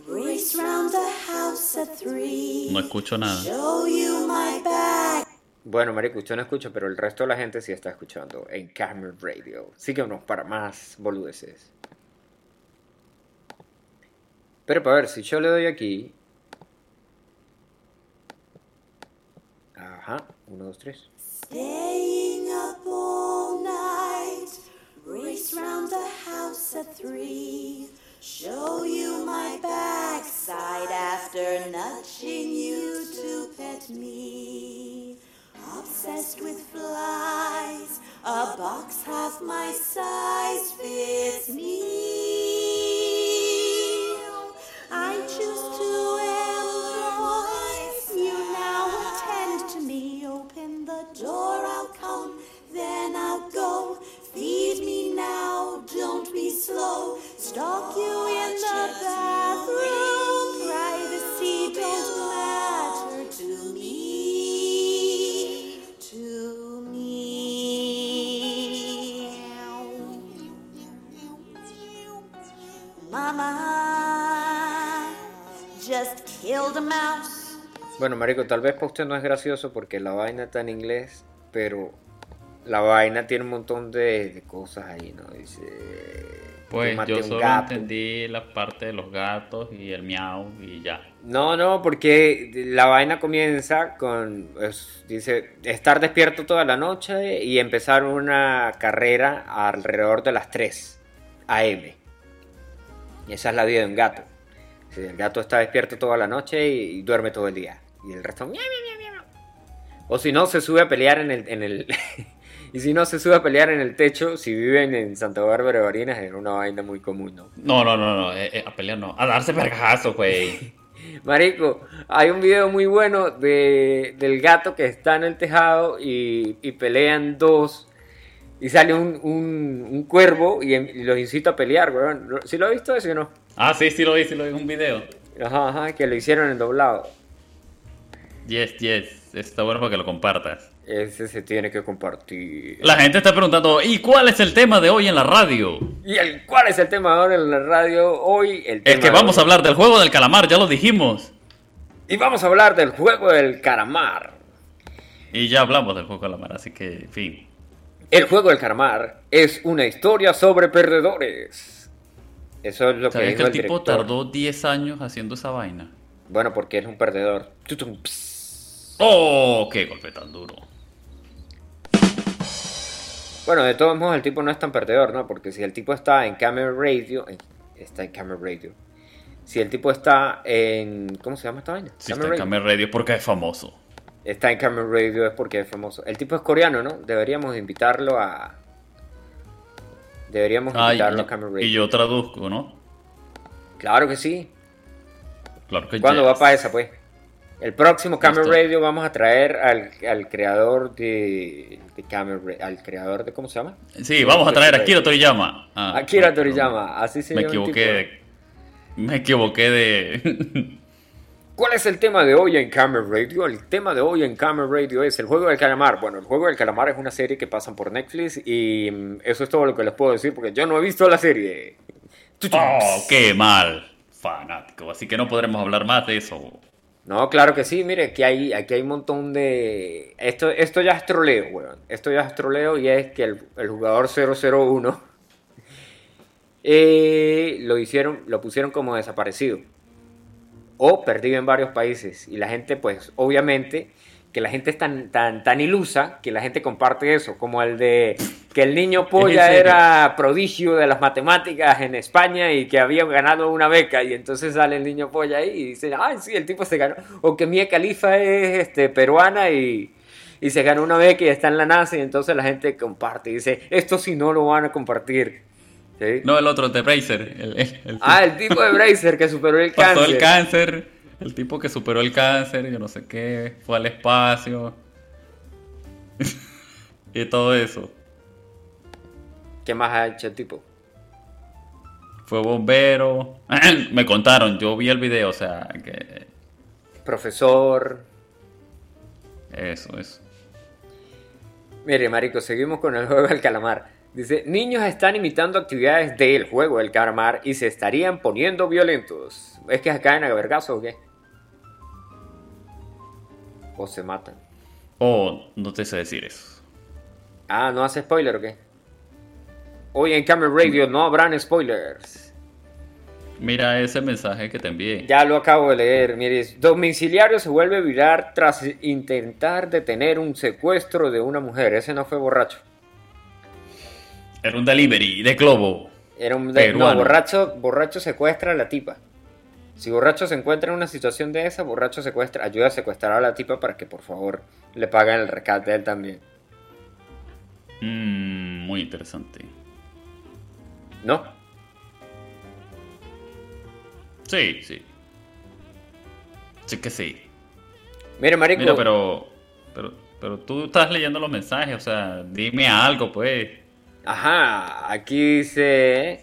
race round the house at three. No escucho nada. Show you my bag. Bueno, marico, usted no escucha, pero el resto de la gente sí está escuchando en Camera Radio. Síguenos para más boludeces. Pero ver, si yo le doy aquí... Ajá. Staying up all night, race round the house at three. Show you my backside after nudging you to pet me. Obsessed with flies, a box half my size fits me. I choose to improvise. You now attend to me. Open the door, I'll come, then I'll go. Feed me now, don't be slow. Stalk you in the bathroom. Bueno, marico, tal vez para usted no es gracioso porque la vaina está en inglés, pero la vaina tiene un montón de, de cosas ahí, ¿no? Dice... Pues yo un solo gato. entendí la parte de los gatos y el miau y ya. No, no, porque la vaina comienza con, es- dice, estar despierto toda la noche y empezar una carrera alrededor de las 3 a.m. Y esa es la vida de un gato. El gato está despierto toda la noche y, y duerme todo el día. Y el resto... miau, miau, miau. O si no, se sube a pelear en el... En el y si no, se sube a pelear en el techo, si viven en Santa Bárbara de Barinas, es una vaina muy común, ¿no? No, no, no, no, eh, eh, a pelear no. A darse vergazos, güey. Marico, hay un video muy bueno de, del gato que está en el tejado y, y pelean dos. Y sale un, un, un cuervo y, y los incita a pelear, weón. ¿Sí lo has visto ese o no? Ah, sí, sí lo vi, sí lo vi en un video. Ajá, ajá, que lo hicieron en doblado. Yes, yes. Está bueno para que lo compartas. Ese se tiene que compartir. La gente está preguntando, ¿y cuál es el tema de hoy en la radio? ¿Y el, cuál es el tema ahora en la radio? Hoy el tema. Es que de vamos a hoy. hablar del juego del calamar, ya lo dijimos. Y vamos a hablar del juego del calamar. Y ya hablamos del juego del calamar, así que, fin. El juego del calamar es una historia sobre perdedores. Eso es lo que ¿Sabías dijo que el el tipo director. tardó 10 años haciendo esa vaina? Bueno, porque es un perdedor. ¡Oh! ¡Qué golpe tan duro! Bueno, de todos modos el tipo no es tan perdedor, ¿no? Porque si el tipo está en Camera Radio, eh, está en Camera Radio. Si el tipo está en, ¿cómo se llama esta vaina? Si está en. Camera Radio porque es famoso. Está en Camera Radio es porque es famoso. El tipo es coreano, ¿no? Deberíamos invitarlo a, deberíamos Ah, y, invitarlo a Camera Radio. y yo traduzco, ¿no? Claro que sí. Claro que ¿Cuándo yes. va para esa, pues? El próximo Camera. Radio vamos a traer al, al creador de, de Camera Ra- al creador de, ¿cómo se llama? Sí, vamos a traer a Akira Toriyama. Ah, Akira Toriyama, así se Me llama equivoqué. Me equivoqué de... ¿Cuál es el tema de hoy en Camera Radio? El tema de hoy en Camera Radio es el juego del calamar. Bueno, el juego del calamar es una serie que pasan por Netflix y mm, eso es todo lo que les puedo decir porque yo no he visto la serie. ¡Oh, qué mal! Fanático. Así que no podremos hablar más de eso. No, claro que sí, mire, que hay, aquí hay un montón de... Esto, esto ya es troleo, weón. Esto ya es troleo y es que el, el jugador 001 eh, lo hicieron, lo pusieron como desaparecido. O perdido en varios países. Y la gente, pues, obviamente, que la gente es tan, tan, tan ilusa que la gente comparte eso. Como el de que el niño polla era prodigio de las matemáticas en España y que había ganado una beca. Y entonces sale el niño polla ahí y dice, ay, sí, el tipo se ganó. O que Mia Khalifa es este, peruana y, y se ganó una beca y está en la NASA. Y entonces la gente comparte y dice, esto sí no lo van a compartir. ¿Sí? No, el otro, el de Bracer. El, el- el Ah, el tipo de Bracer que superó el pasó cáncer. el cáncer. El tipo que superó el cáncer, yo no sé qué. Fue al espacio. y todo eso. ¿Qué más ha hecho el tipo? Fue bombero. Me contaron, yo vi el video, o sea, que... Profesor. Eso, eso. Mire, marico, seguimos con el juego del calamar. Dice, niños están imitando actividades del juego del calamar y se estarían poniendo violentos. ¿Es que se caen a vergazo o qué? O se matan. Oh, no te sé decir eso. Ah, ¿no hace spoiler o qué? Hoy en Camera Radio no habrán spoilers. Mira ese mensaje que te envié. Ya lo acabo de leer. Mire, domiciliario se vuelve viral tras intentar detener un secuestro de una mujer. Ese no fue borracho. Era un delivery de Globo. Era un de- no, borracho, borracho secuestra a la tipa. Si borracho se encuentra en una situación de esa, borracho secuestra, ayuda a secuestrar a la tipa para que por favor le paguen el rescate a él también. Mm, muy interesante. ¿No? Sí, sí. Sí que sí. Mire, marico. Mira, pero, pero, pero tú estás leyendo los mensajes, o sea, dime algo, pues. Ajá, aquí dice.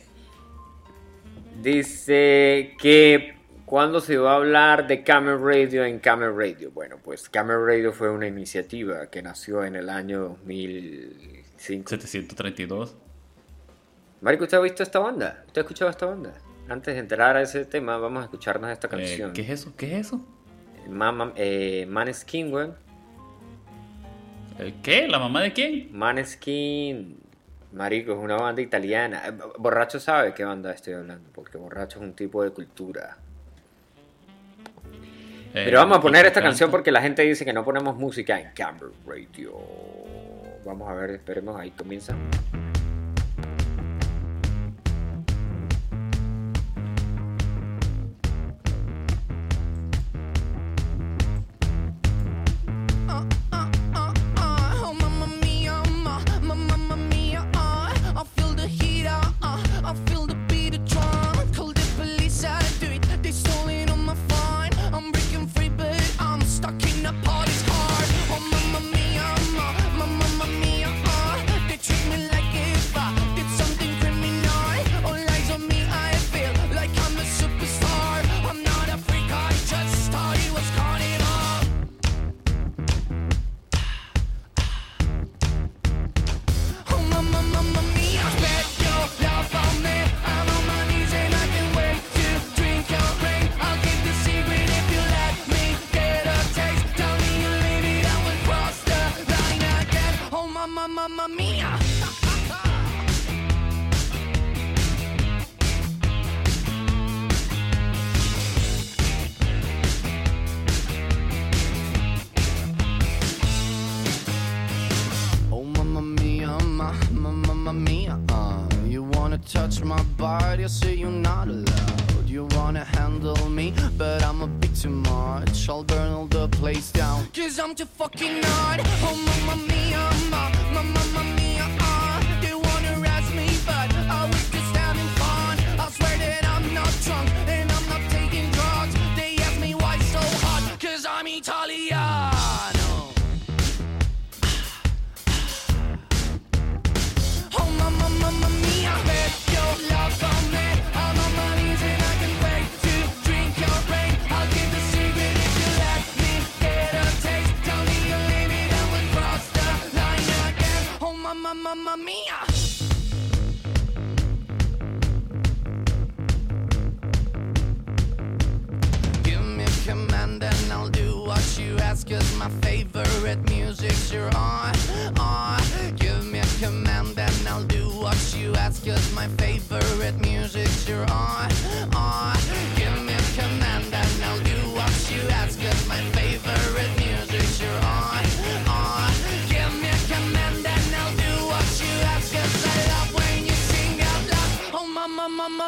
Dice que cuando se va a hablar de Camel Radio en Camel Radio. Bueno, pues Camel Radio fue una iniciativa que nació en el año 2005. 732. Marico, ¿usted ha visto esta banda? ¿Usted ha escuchado esta banda? antes de entrar a ese tema, vamos a escucharnos esta Eh, canción. ¿Qué es eso? ¿Qué es eso? Mama, eh, Maneskin, weón. ¿El qué? ¿La mamá de quién? Maneskin, marico, es una banda italiana. Eh, Borracho sabe qué banda estoy hablando, porque Borracho es un tipo de cultura. Eh, Pero vamos a poner ¿y esta canción porque la gente dice que no ponemos música en Camber Radio. Vamos a ver, esperemos, ahí comienza.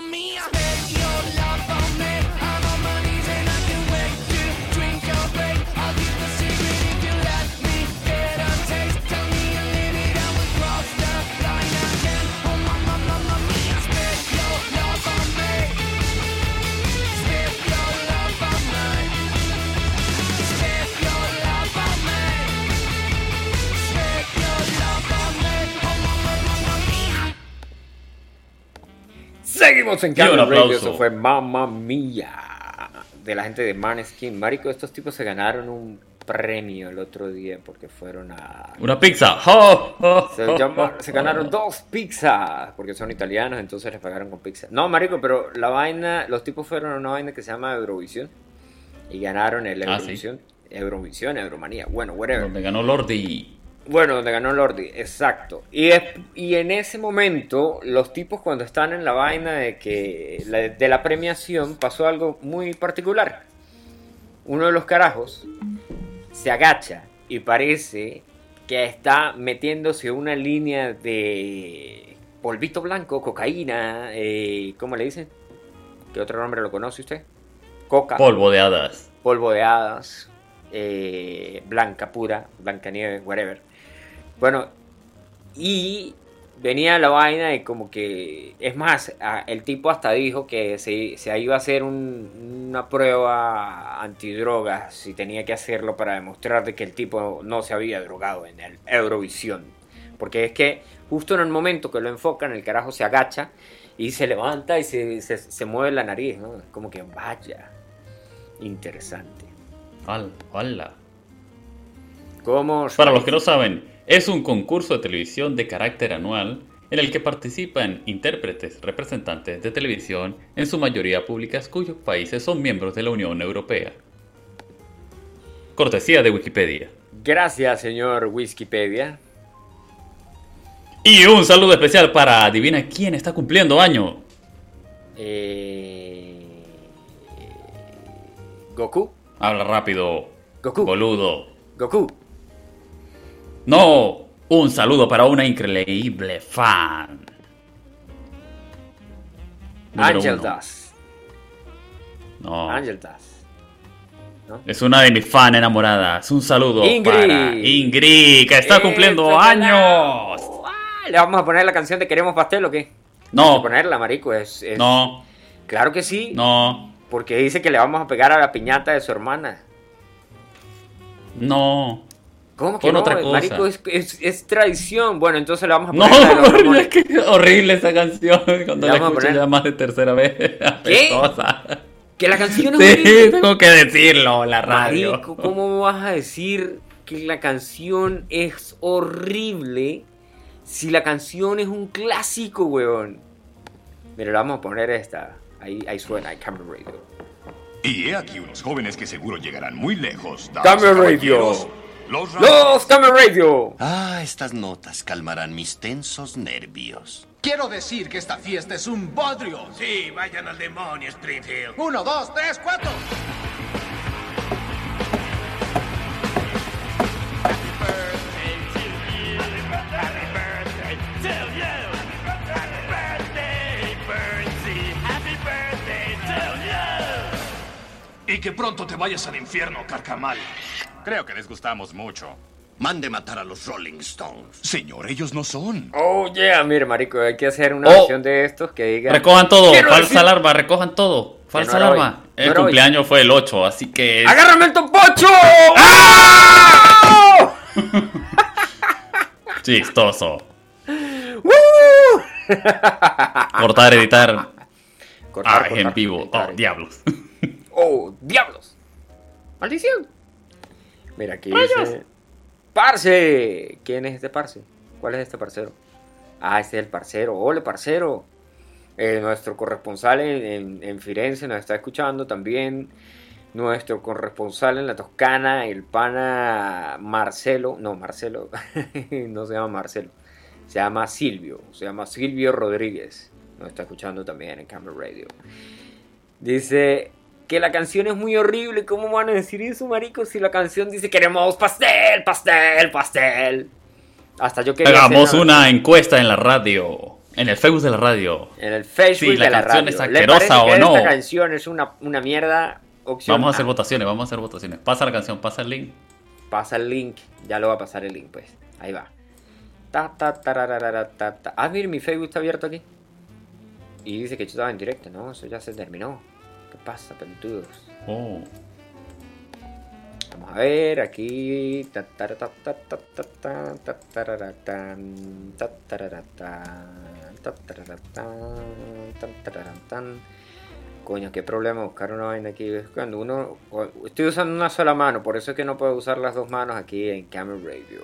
Mama, mama mia En aplauso. Eso fue Mamma Mía de la gente de Maneskin. Marico, estos tipos se ganaron un premio el otro día porque fueron a. Una pizza. ¡Oh! ¡Oh! Se, ganaron dos pizzas porque son italianos, entonces les pagaron con pizza. No, marico, pero la vaina, los tipos fueron a una vaina que se llama Eurovisión y ganaron el Ah, ¿sí? Eurovisión. Eurovisión, Euromanía, bueno, whatever. Donde ganó Lordi. Bueno, donde ganó Lordi, exacto. Y, es- y en ese momento, los tipos cuando están en la vaina de que de la premiación pasó algo muy particular. Uno de los carajos se agacha y parece que está metiéndose una línea de polvito blanco, cocaína, eh, ¿cómo le dicen? ¿Qué otro nombre lo conoce usted? Coca Polvo de hadas. polvo de hadas, eh, blanca pura, blanca nieve, whatever. Bueno, y venía la vaina y como que, es más, el tipo hasta dijo que se, se iba a hacer un- una prueba antidrogas y tenía que hacerlo para demostrar de que el tipo no se había drogado en el Eurovisión. Porque es que justo en el momento que lo enfocan, el carajo se agacha y se levanta y se, se, se mueve la nariz, ¿no? Es como que vaya. Interesante. ¿Cómo? Para los que no saben, es un concurso de televisión de carácter anual en el que participan intérpretes, representantes de televisión, en su mayoría públicas cuyos países son miembros de la Unión Europea. Cortesía de Wikipedia. Gracias, señor Wikipedia. Y un saludo especial para adivina quién está cumpliendo año. Eh... Goku. Habla rápido, Goku. boludo. Goku. No, un saludo para una increíble fan. Número Angel uno. No, Angel Dust. es una de mis fan enamoradas. Un saludo Ingrid. para Ingrid, que está cumpliendo ¡Eso, años. Ah, ¿Le vamos a poner la canción de Queremos Pastel o qué? Hay que No, ponerla, marico. Es, es- no, Claro que sí. no, Porque dice que le vamos a pegar a la piñata de su hermana. no. ¿Cómo que Pon no? otra cosa. Marico, es, es, es tradición. Bueno, entonces le vamos a No, poner la de los porque Ramones. es que es horrible esa canción cuando la vamos a escucho poner- ya más de tercera vez. Apestosa. Que la canción es Sí, horrible. tengo que decirlo la radio. Marico, ¿cómo vas a decir que la canción es horrible si la canción es un clásico, weón? Mira, le vamos a poner esta. Ahí, ahí suena, Camera Radio. Y he aquí unos jóvenes que seguro llegarán muy lejos. y radio. Los. ¡Los Radio! Ah, estas notas calmarán mis tensos nervios. Quiero decir que esta fiesta es un bodrio. Sí, vayan al demonio, Springfield. Uno, dos, tres, cuatro. Y que pronto te vayas al infierno, carcamal. Creo que les gustamos mucho. Mande matar a los Rolling Stones. Señor, ellos no son. Oh, yeah, mire, marico, hay que hacer una Oh. versión de estos que diga... Recojan todo, falsa decir- alarma, recojan todo. Falsa no alarma. hoy, El no era hoy. cumpleaños fue el 8, así que. es- ¡Agárrame el topocho! ¡Ah! Chistoso. ¡Woo! Cortar, editar. Cortar, Ah, en vivo. editar. Oh, diablos. ¡Oh, diablos! ¡Maldición! Mira, aquí dice... ¡Parce! ¿Quién es este parce? ¿Cuál es este parcero? Ah, este es el parcero. ¡Ole, parcero! Eh, nuestro corresponsal en, en- en Firenze nos está escuchando también. Nuestro corresponsal en la Toscana, el pana Marcelo. No, Marcelo. no se llama Marcelo. Se llama Silvio. Se llama Silvio Rodríguez. Nos está escuchando también en Camera Radio. Dice que la canción es muy horrible. ¿Cómo van a decir eso, marico? Si la canción dice queremos pastel, pastel, pastel. Hasta yo quería hacer Hagamos una encuesta en la radio. En el Facebook de la radio. en el Facebook Sí, de la canción radio. es ¿Le asquerosa o no? Esta canción es una, una mierda. Opción Vamos a hacer A. votaciones, vamos a hacer votaciones. Pasa la canción, pasa el link. Pasa el link. Ya lo va a pasar el link, pues. Ahí va. Ta, ta, ta, ta. Ah, mire, mi Facebook está abierto aquí. Y dice que yo estaba en directo. No, eso ya se terminó. ¿Qué pasa, pelotudos? Oh. Vamos a ver, aquí. Coño, qué problema buscar una vaina aquí. Cuando uno. Estoy usando una sola mano, por eso es que no puedo usar las dos manos aquí en Camera Radio.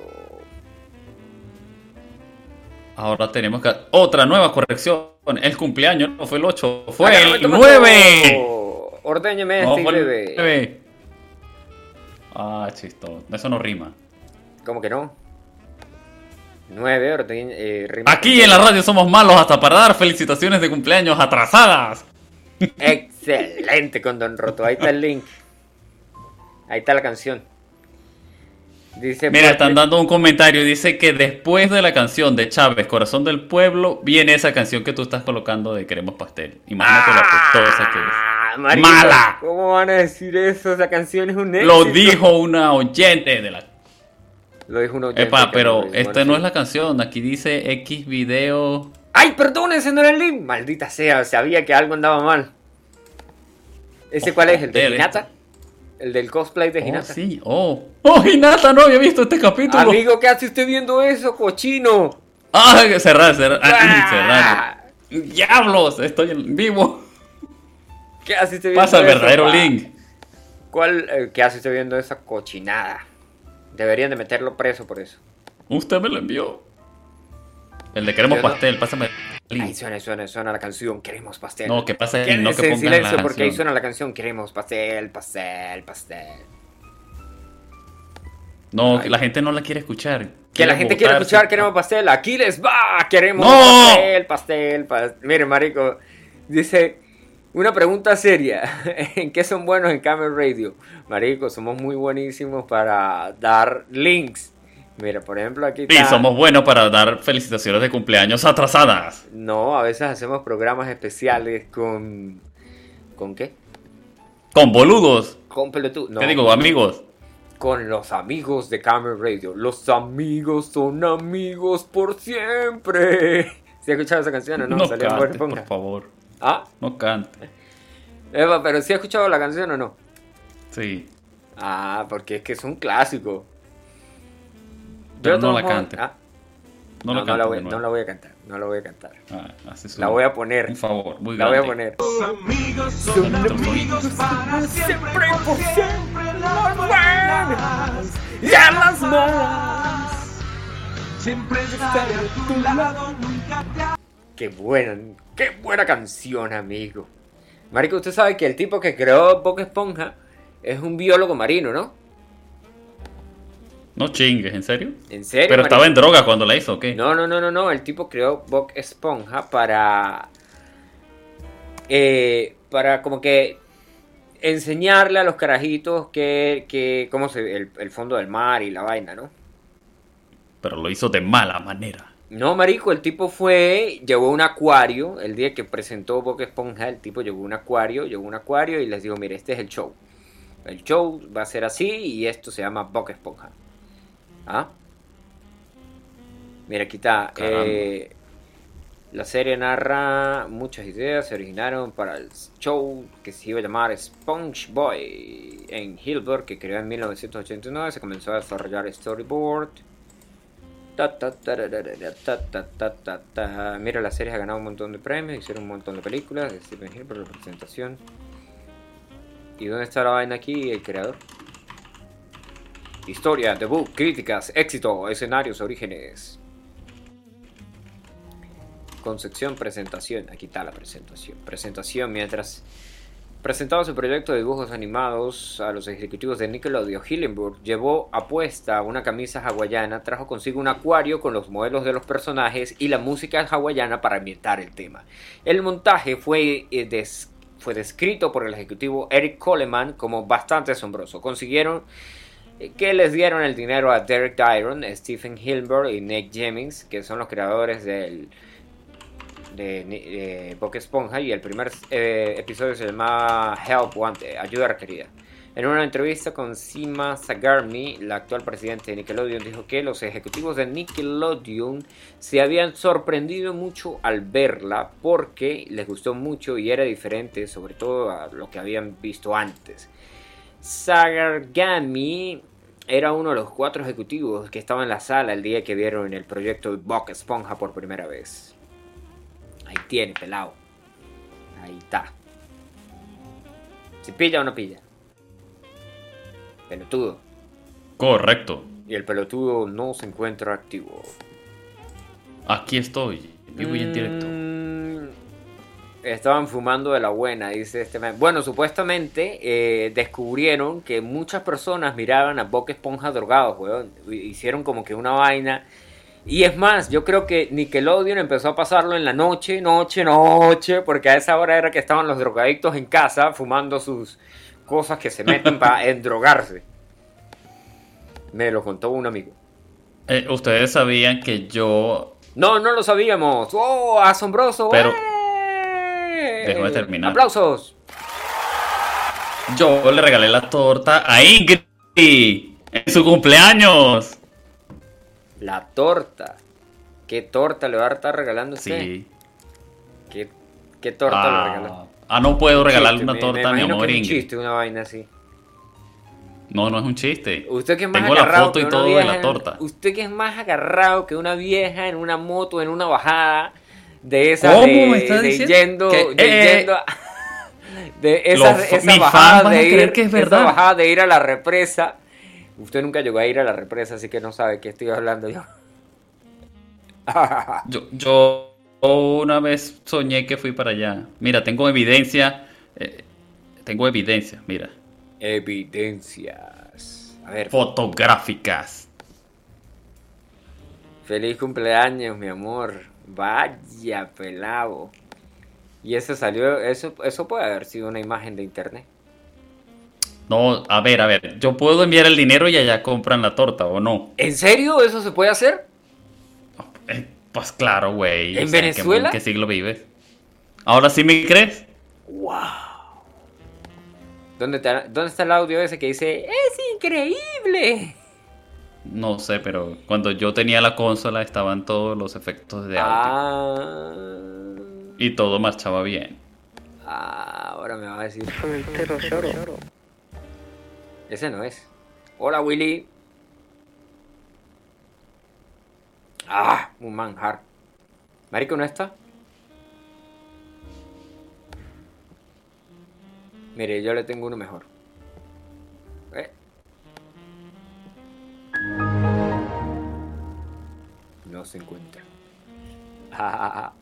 Ahora tenemos que. Otra nueva corrección. El cumpleaños no fue el 8, fue el toma 9. todo. Ordéñeme No, este y fue el bebe. 9. Ah, chisto. Eso no rima. ¿Cómo que no? 9, ordeñ, eh, rima Aquí en la radio somos malos hasta para dar felicitaciones de cumpleaños atrasadas. Excelente con Don Roto. Ahí está el link. Ahí está la canción. Dice Mira, pues, están dando un comentario. Dice que después de la canción de Chávez, Corazón del Pueblo, viene esa canción que tú estás colocando de Queremos Pastel. Imagínate lo apestosa que es. Ah, ¡Mala! ¿Cómo van a decir eso? Esa canción es un éxito. Lo dijo una oyente de la. Lo dijo un oyente Epa, pero no esta no es la canción. Aquí dice X video. ¡Ay, perdón! Ese no era el link. Maldita sea, sabía que algo andaba mal. ¿Ese Oh, cuál es? ¿El de joder, Hinata? ¿El del cosplay de Oh, Hinata? sí. Oh. Oh, Hinata, no había visto este capítulo. Amigo, ¿qué hace usted viendo eso, cochino? Ah, cerrar, cerrar. Ah, cerrar. Diablos, estoy en vivo. ¿Qué hace usted viendo Pasa el verdadero link. ¿Cuál, eh, ¿Qué hace usted viendo esa cochinada? Deberían de meterlo preso por eso. Usted me lo envió. El de queremos Yo no- pastel, pásame Ahí suena, suena, suena la canción, queremos pastel. No, que Quédense no que en pongan silencio la porque ahí suena la canción, queremos pastel, pastel, pastel. No, Ay. que la gente no la quiere escuchar. Que la gente quiere escuchar, queremos pastel, aquí les va, queremos ¡No! pastel, pastel, pastel. Mire, marico, dice, una pregunta seria, ¿en qué son buenos en Camel Radio? Marico, somos muy buenísimos para dar links. Mira, por ejemplo, aquí Sí, está... somos buenos para dar felicitaciones de cumpleaños atrasadas. No, a veces hacemos programas especiales con... ¿Con qué? Con boludos. Con pelotudo. No, ¿Qué digo, amigos? con los amigos de Camel Radio. Los amigos son amigos por siempre. ¿Sí has escuchado esa canción o no? No, Salió cantes, por favor. Ah, No cantes. Eva, pero ¿sí has escuchado la canción o no? Sí. Ah, porque es que es un clásico. Pero de no la cantes. ah, No, no, no la voy, no la voy a cantar. No la voy a cantar. Ah, La voy a poner. Un favor, muy La voy a grande. poner. Son amigos para siempre, por siempre, las buenas Y a las malas. Siempre estaré a tu lado, nunca te Qué buena, qué buena canción, amigo. Marico, usted sabe que el tipo que creó Bob Esponja es un biólogo marino, ¿no? No chingues, ¿en serio? ¿En serio? Pero estaba en droga cuando la hizo, ¿o qué? No, no, no, no, no. El tipo creó Bob Esponja para. eh, para como que enseñarle a los carajitos que. que cómo se. El, el fondo del mar y la vaina, ¿no? Pero lo hizo de mala manera. No, marico, el tipo fue, llevó un acuario, el día que presentó Bob Esponja, el tipo llevó un acuario, llevó un acuario y les dijo, mire, este es el show. El show va a ser así y esto se llama Bob Esponja. ¿Ah? Mira, aquí está. Eh, la serie narra muchas ideas, se originaron para el show que se iba a llamar Sponge Boy en Hilbert, que creó en 1989, se comenzó a desarrollar storyboard. Mira, la serie ha ganado un montón de premios, hicieron un montón de películas de Stephen Hilbert, representación. ¿Y dónde está la vaina aquí, el creador? Historia, debut, críticas, éxito, escenarios, orígenes. Concepción, presentación. Aquí está la presentación. Presentación mientras presentaba su proyecto de dibujos animados a los ejecutivos de Nickelodeon. Hillenburg llevó a puesta una camisa hawaiana, trajo consigo un acuario con los modelos de los personajes y la música hawaiana para ambientar el tema. El montaje fue, eh, fue descrito por el ejecutivo Eric Coleman como bastante asombroso. Consiguieron que les dieron el dinero a Derek Dyron, Stephen Hilbert y Nick Jennings, que son los creadores del de, de Bob Esponja y el primer eh, episodio se llamaba Help Wanted, ayuda requerida. En una entrevista con Sima Sagarmi, la actual presidente de Nickelodeon, dijo que los ejecutivos de Nickelodeon se habían sorprendido mucho al verla porque les gustó mucho y era diferente sobre todo a lo que habían visto antes. Sagargami era uno de los cuatro ejecutivos que estaba en la sala el día que vieron el proyecto de Bob Esponja por primera vez. Ahí tiene, pelado. Ahí está. ¿Si pilla o no pilla? Pelotudo. Correcto. Y el pelotudo no se encuentra activo. Aquí estoy, vivo y en directo. Mm, Estaban fumando de la buena, dice este man. Bueno, supuestamente eh, descubrieron que muchas personas miraban a Bob Esponja drogados, weón. Hicieron como que una vaina. Y es más, yo creo que Nickelodeon empezó a pasarlo en la noche, noche, noche, porque a esa hora era que estaban los drogadictos en casa fumando sus cosas que se meten para endrogarse. Me lo contó un amigo. Eh, Ustedes sabían que yo No, no lo sabíamos. ¡Oh, asombroso! Pero- ¡Eh! Déjame terminar. ¡Aplausos! Yo le regalé la torta a Ingrid en su cumpleaños. La torta. ¿Qué torta le va a estar regalando usted? Sí. ¿Qué, qué torta le Ah, regaló? ah, no puedo regalarle una torta me a mi amor que es un Ingrid. chiste, una vaina así. No, no es un chiste. Usted que es más Tengo la agarrado foto que y todo de la torta. Usted que es más agarrado que una vieja en una moto, en una bajada de esas ¿Cómo de, me está de diciendo? yendo, Que- de eh, yendo- de esa, los- esa bajada a de ir, que es esa verdad. bajada de ir a la represa. Usted nunca llegó a ir a la represa, así que no sabe qué estoy hablando yo. Yo, yo una vez soñé que fui para allá. Mira, tengo evidencia. eh, tengo evidencia, mira. Evidencias. A ver, Fotográficas. feliz cumpleaños, mi amor. Vaya pelado. Y eso salió, eso, eso puede haber sido una imagen de internet. No, a ver, a ver. Yo puedo enviar el dinero y allá compran la torta, ¿o no? ¿En serio? ¿Eso se puede hacer? Eh, pues claro, güey. ¿En O sea, ¿qué- Venezuela? ¿En qué siglo vives? ¿Ahora sí me crees? ¿Dónde está, ¿Dónde está el audio ese que dice, es increíble? No sé, pero cuando yo tenía la consola estaban todos los efectos de audio. Ah, Y todo marchaba bien. ah, ahora me va a decir. Ese no es. Hola, Willy. Ah, un manjar. Marico, ¿no está? Mire, yo le tengo uno mejor. No se encuentra. Ah,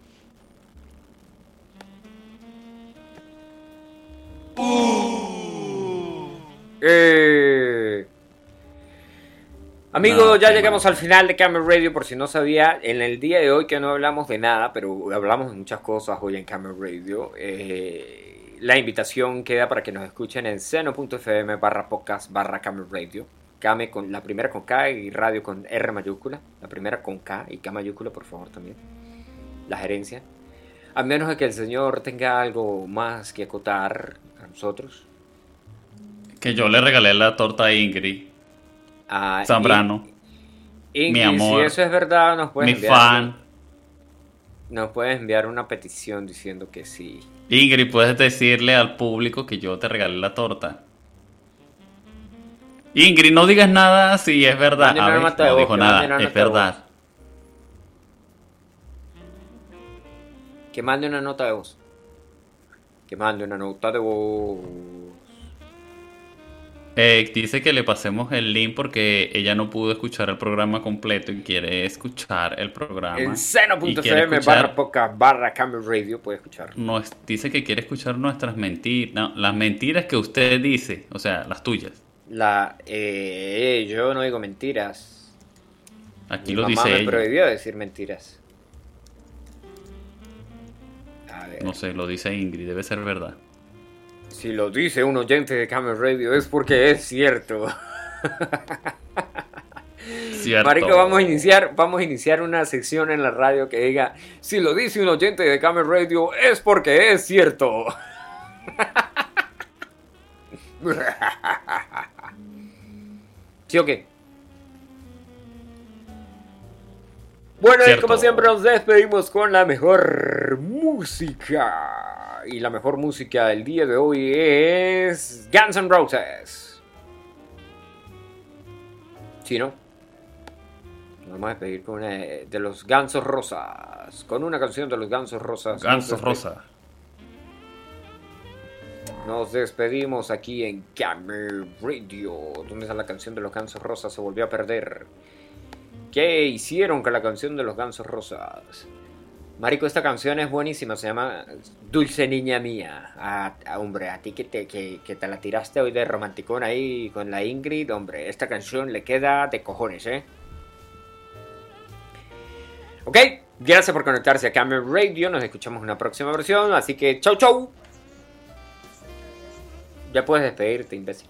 Eh. Amigos, No, ya llegamos mal. al final de Camel Radio, por si no sabía, en el día de hoy que no hablamos de nada, pero hablamos de muchas cosas hoy en Camel Radio. eh, la invitación queda para que nos escuchen en seno.fm barra podcast barra Camel Radio. Kame con la primera con K y radio con R mayúscula. La primera con K y K mayúscula, por favor, también. La gerencia. A menos de que el señor tenga algo más que acotar a nosotros. Que yo le regalé la torta a Ingrid a Zambrano, Ingrid, mi amor, si eso es verdad, nos puedes mi enviar, fan. nos puedes enviar una petición diciendo que sí. Ingrid, puedes decirle al público que yo te regalé la torta. Ingrid, no digas nada si es verdad. A ver, no dijo nada, es verdad. Que mande una nota de voz. Que mande una nota de voz. Eh, dice que le pasemos el link porque ella no pudo escuchar el programa completo y quiere escuchar el programa. En escuchar- barra podcast barra Camel Radio puede escuchar. no, es- dice que quiere escuchar nuestras mentiras, no, las mentiras que usted dice, o sea, las tuyas. La, eh, yo no digo mentiras. Aquí Mi lo mamá dice me ella. prohibió decir mentiras. A ver. No sé, lo dice Ingrid, debe ser verdad. Si lo dice un oyente de Camel Radio es porque es cierto. Cierto. Marico, vamos a iniciar, vamos a iniciar una sección en la radio que diga, si lo dice un oyente de Camel Radio es porque es cierto. ¿Sí o qué? Bueno, y como siempre nos despedimos con la mejor música. Y la mejor música del día de hoy es Guns N' Roses. ¿Sí, no? Nos vamos a despedir con una de de los Gansos Rosas. Con una canción de los Gansos Rosas. Ganso Nos despe- Rosa. Nos despedimos aquí en Camel Radio. ¿Dónde está la canción de los Gansos Rosas? Se volvió a perder. ¿Qué hicieron con la canción de los Gansos Rosas? Marico, esta canción es buenísima. Se llama Dulce Niña Mía. Ah, ah, hombre, a ti que te, que te la tiraste hoy de romanticón ahí con la Ingrid. Hombre, esta canción le queda de cojones, ¿eh? Ok, gracias por conectarse a Camel Radio. Nos escuchamos en una próxima versión. Así que, chau, chau. Ya puedes despedirte, imbécil.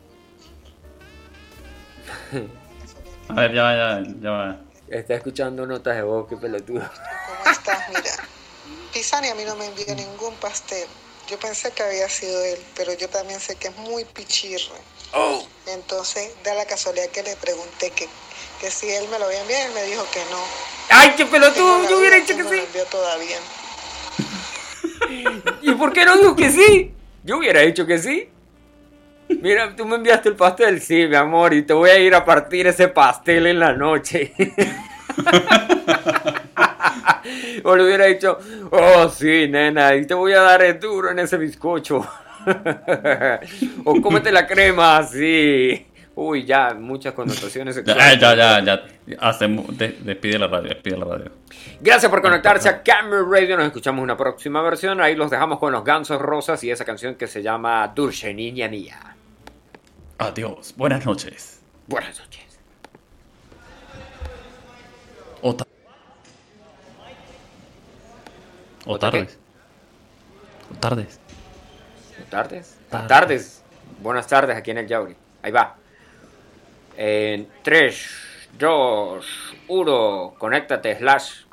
A ver, ya va, ya, va, ya va. Está escuchando notas de voz, qué pelotudo. ¿Cómo estás? Mira, Pisani a mí no me envió ningún pastel. Yo pensé que había sido él, pero yo también sé que es muy pichirre. Entonces, da la casualidad que le pregunté que, que si él me lo había enviado, él me dijo que no. ¡Ay, qué pelotudo! Yo hubiera dicho que no me lo sí. envió todavía. ¿Y por qué no dijo que sí? Yo hubiera dicho que sí. Mira, tú me enviaste el pastel. Sí, mi amor, y te voy a ir a partir ese pastel en la noche. o le hubiera dicho, oh, sí, nena, y te voy a dar duro en ese bizcocho. o cómete la crema, sí. Uy, ya, muchas connotaciones. Ya, ya, ya, ya. Hacemos, de, despide la radio, despide la radio. Gracias por conectarse a Camera Radio. Nos escuchamos una próxima versión. Ahí los dejamos con los gansos rosas y esa canción que se llama Dulce Niña Mía. Adiós. Buenas noches. Buenas noches. O, ta o, tardes. O tardes. O tardes. Tardes. Tardes. Buenas tardes aquí en el Yauri. Ahí va. En 3, 2, 1. Conéctate, Slash.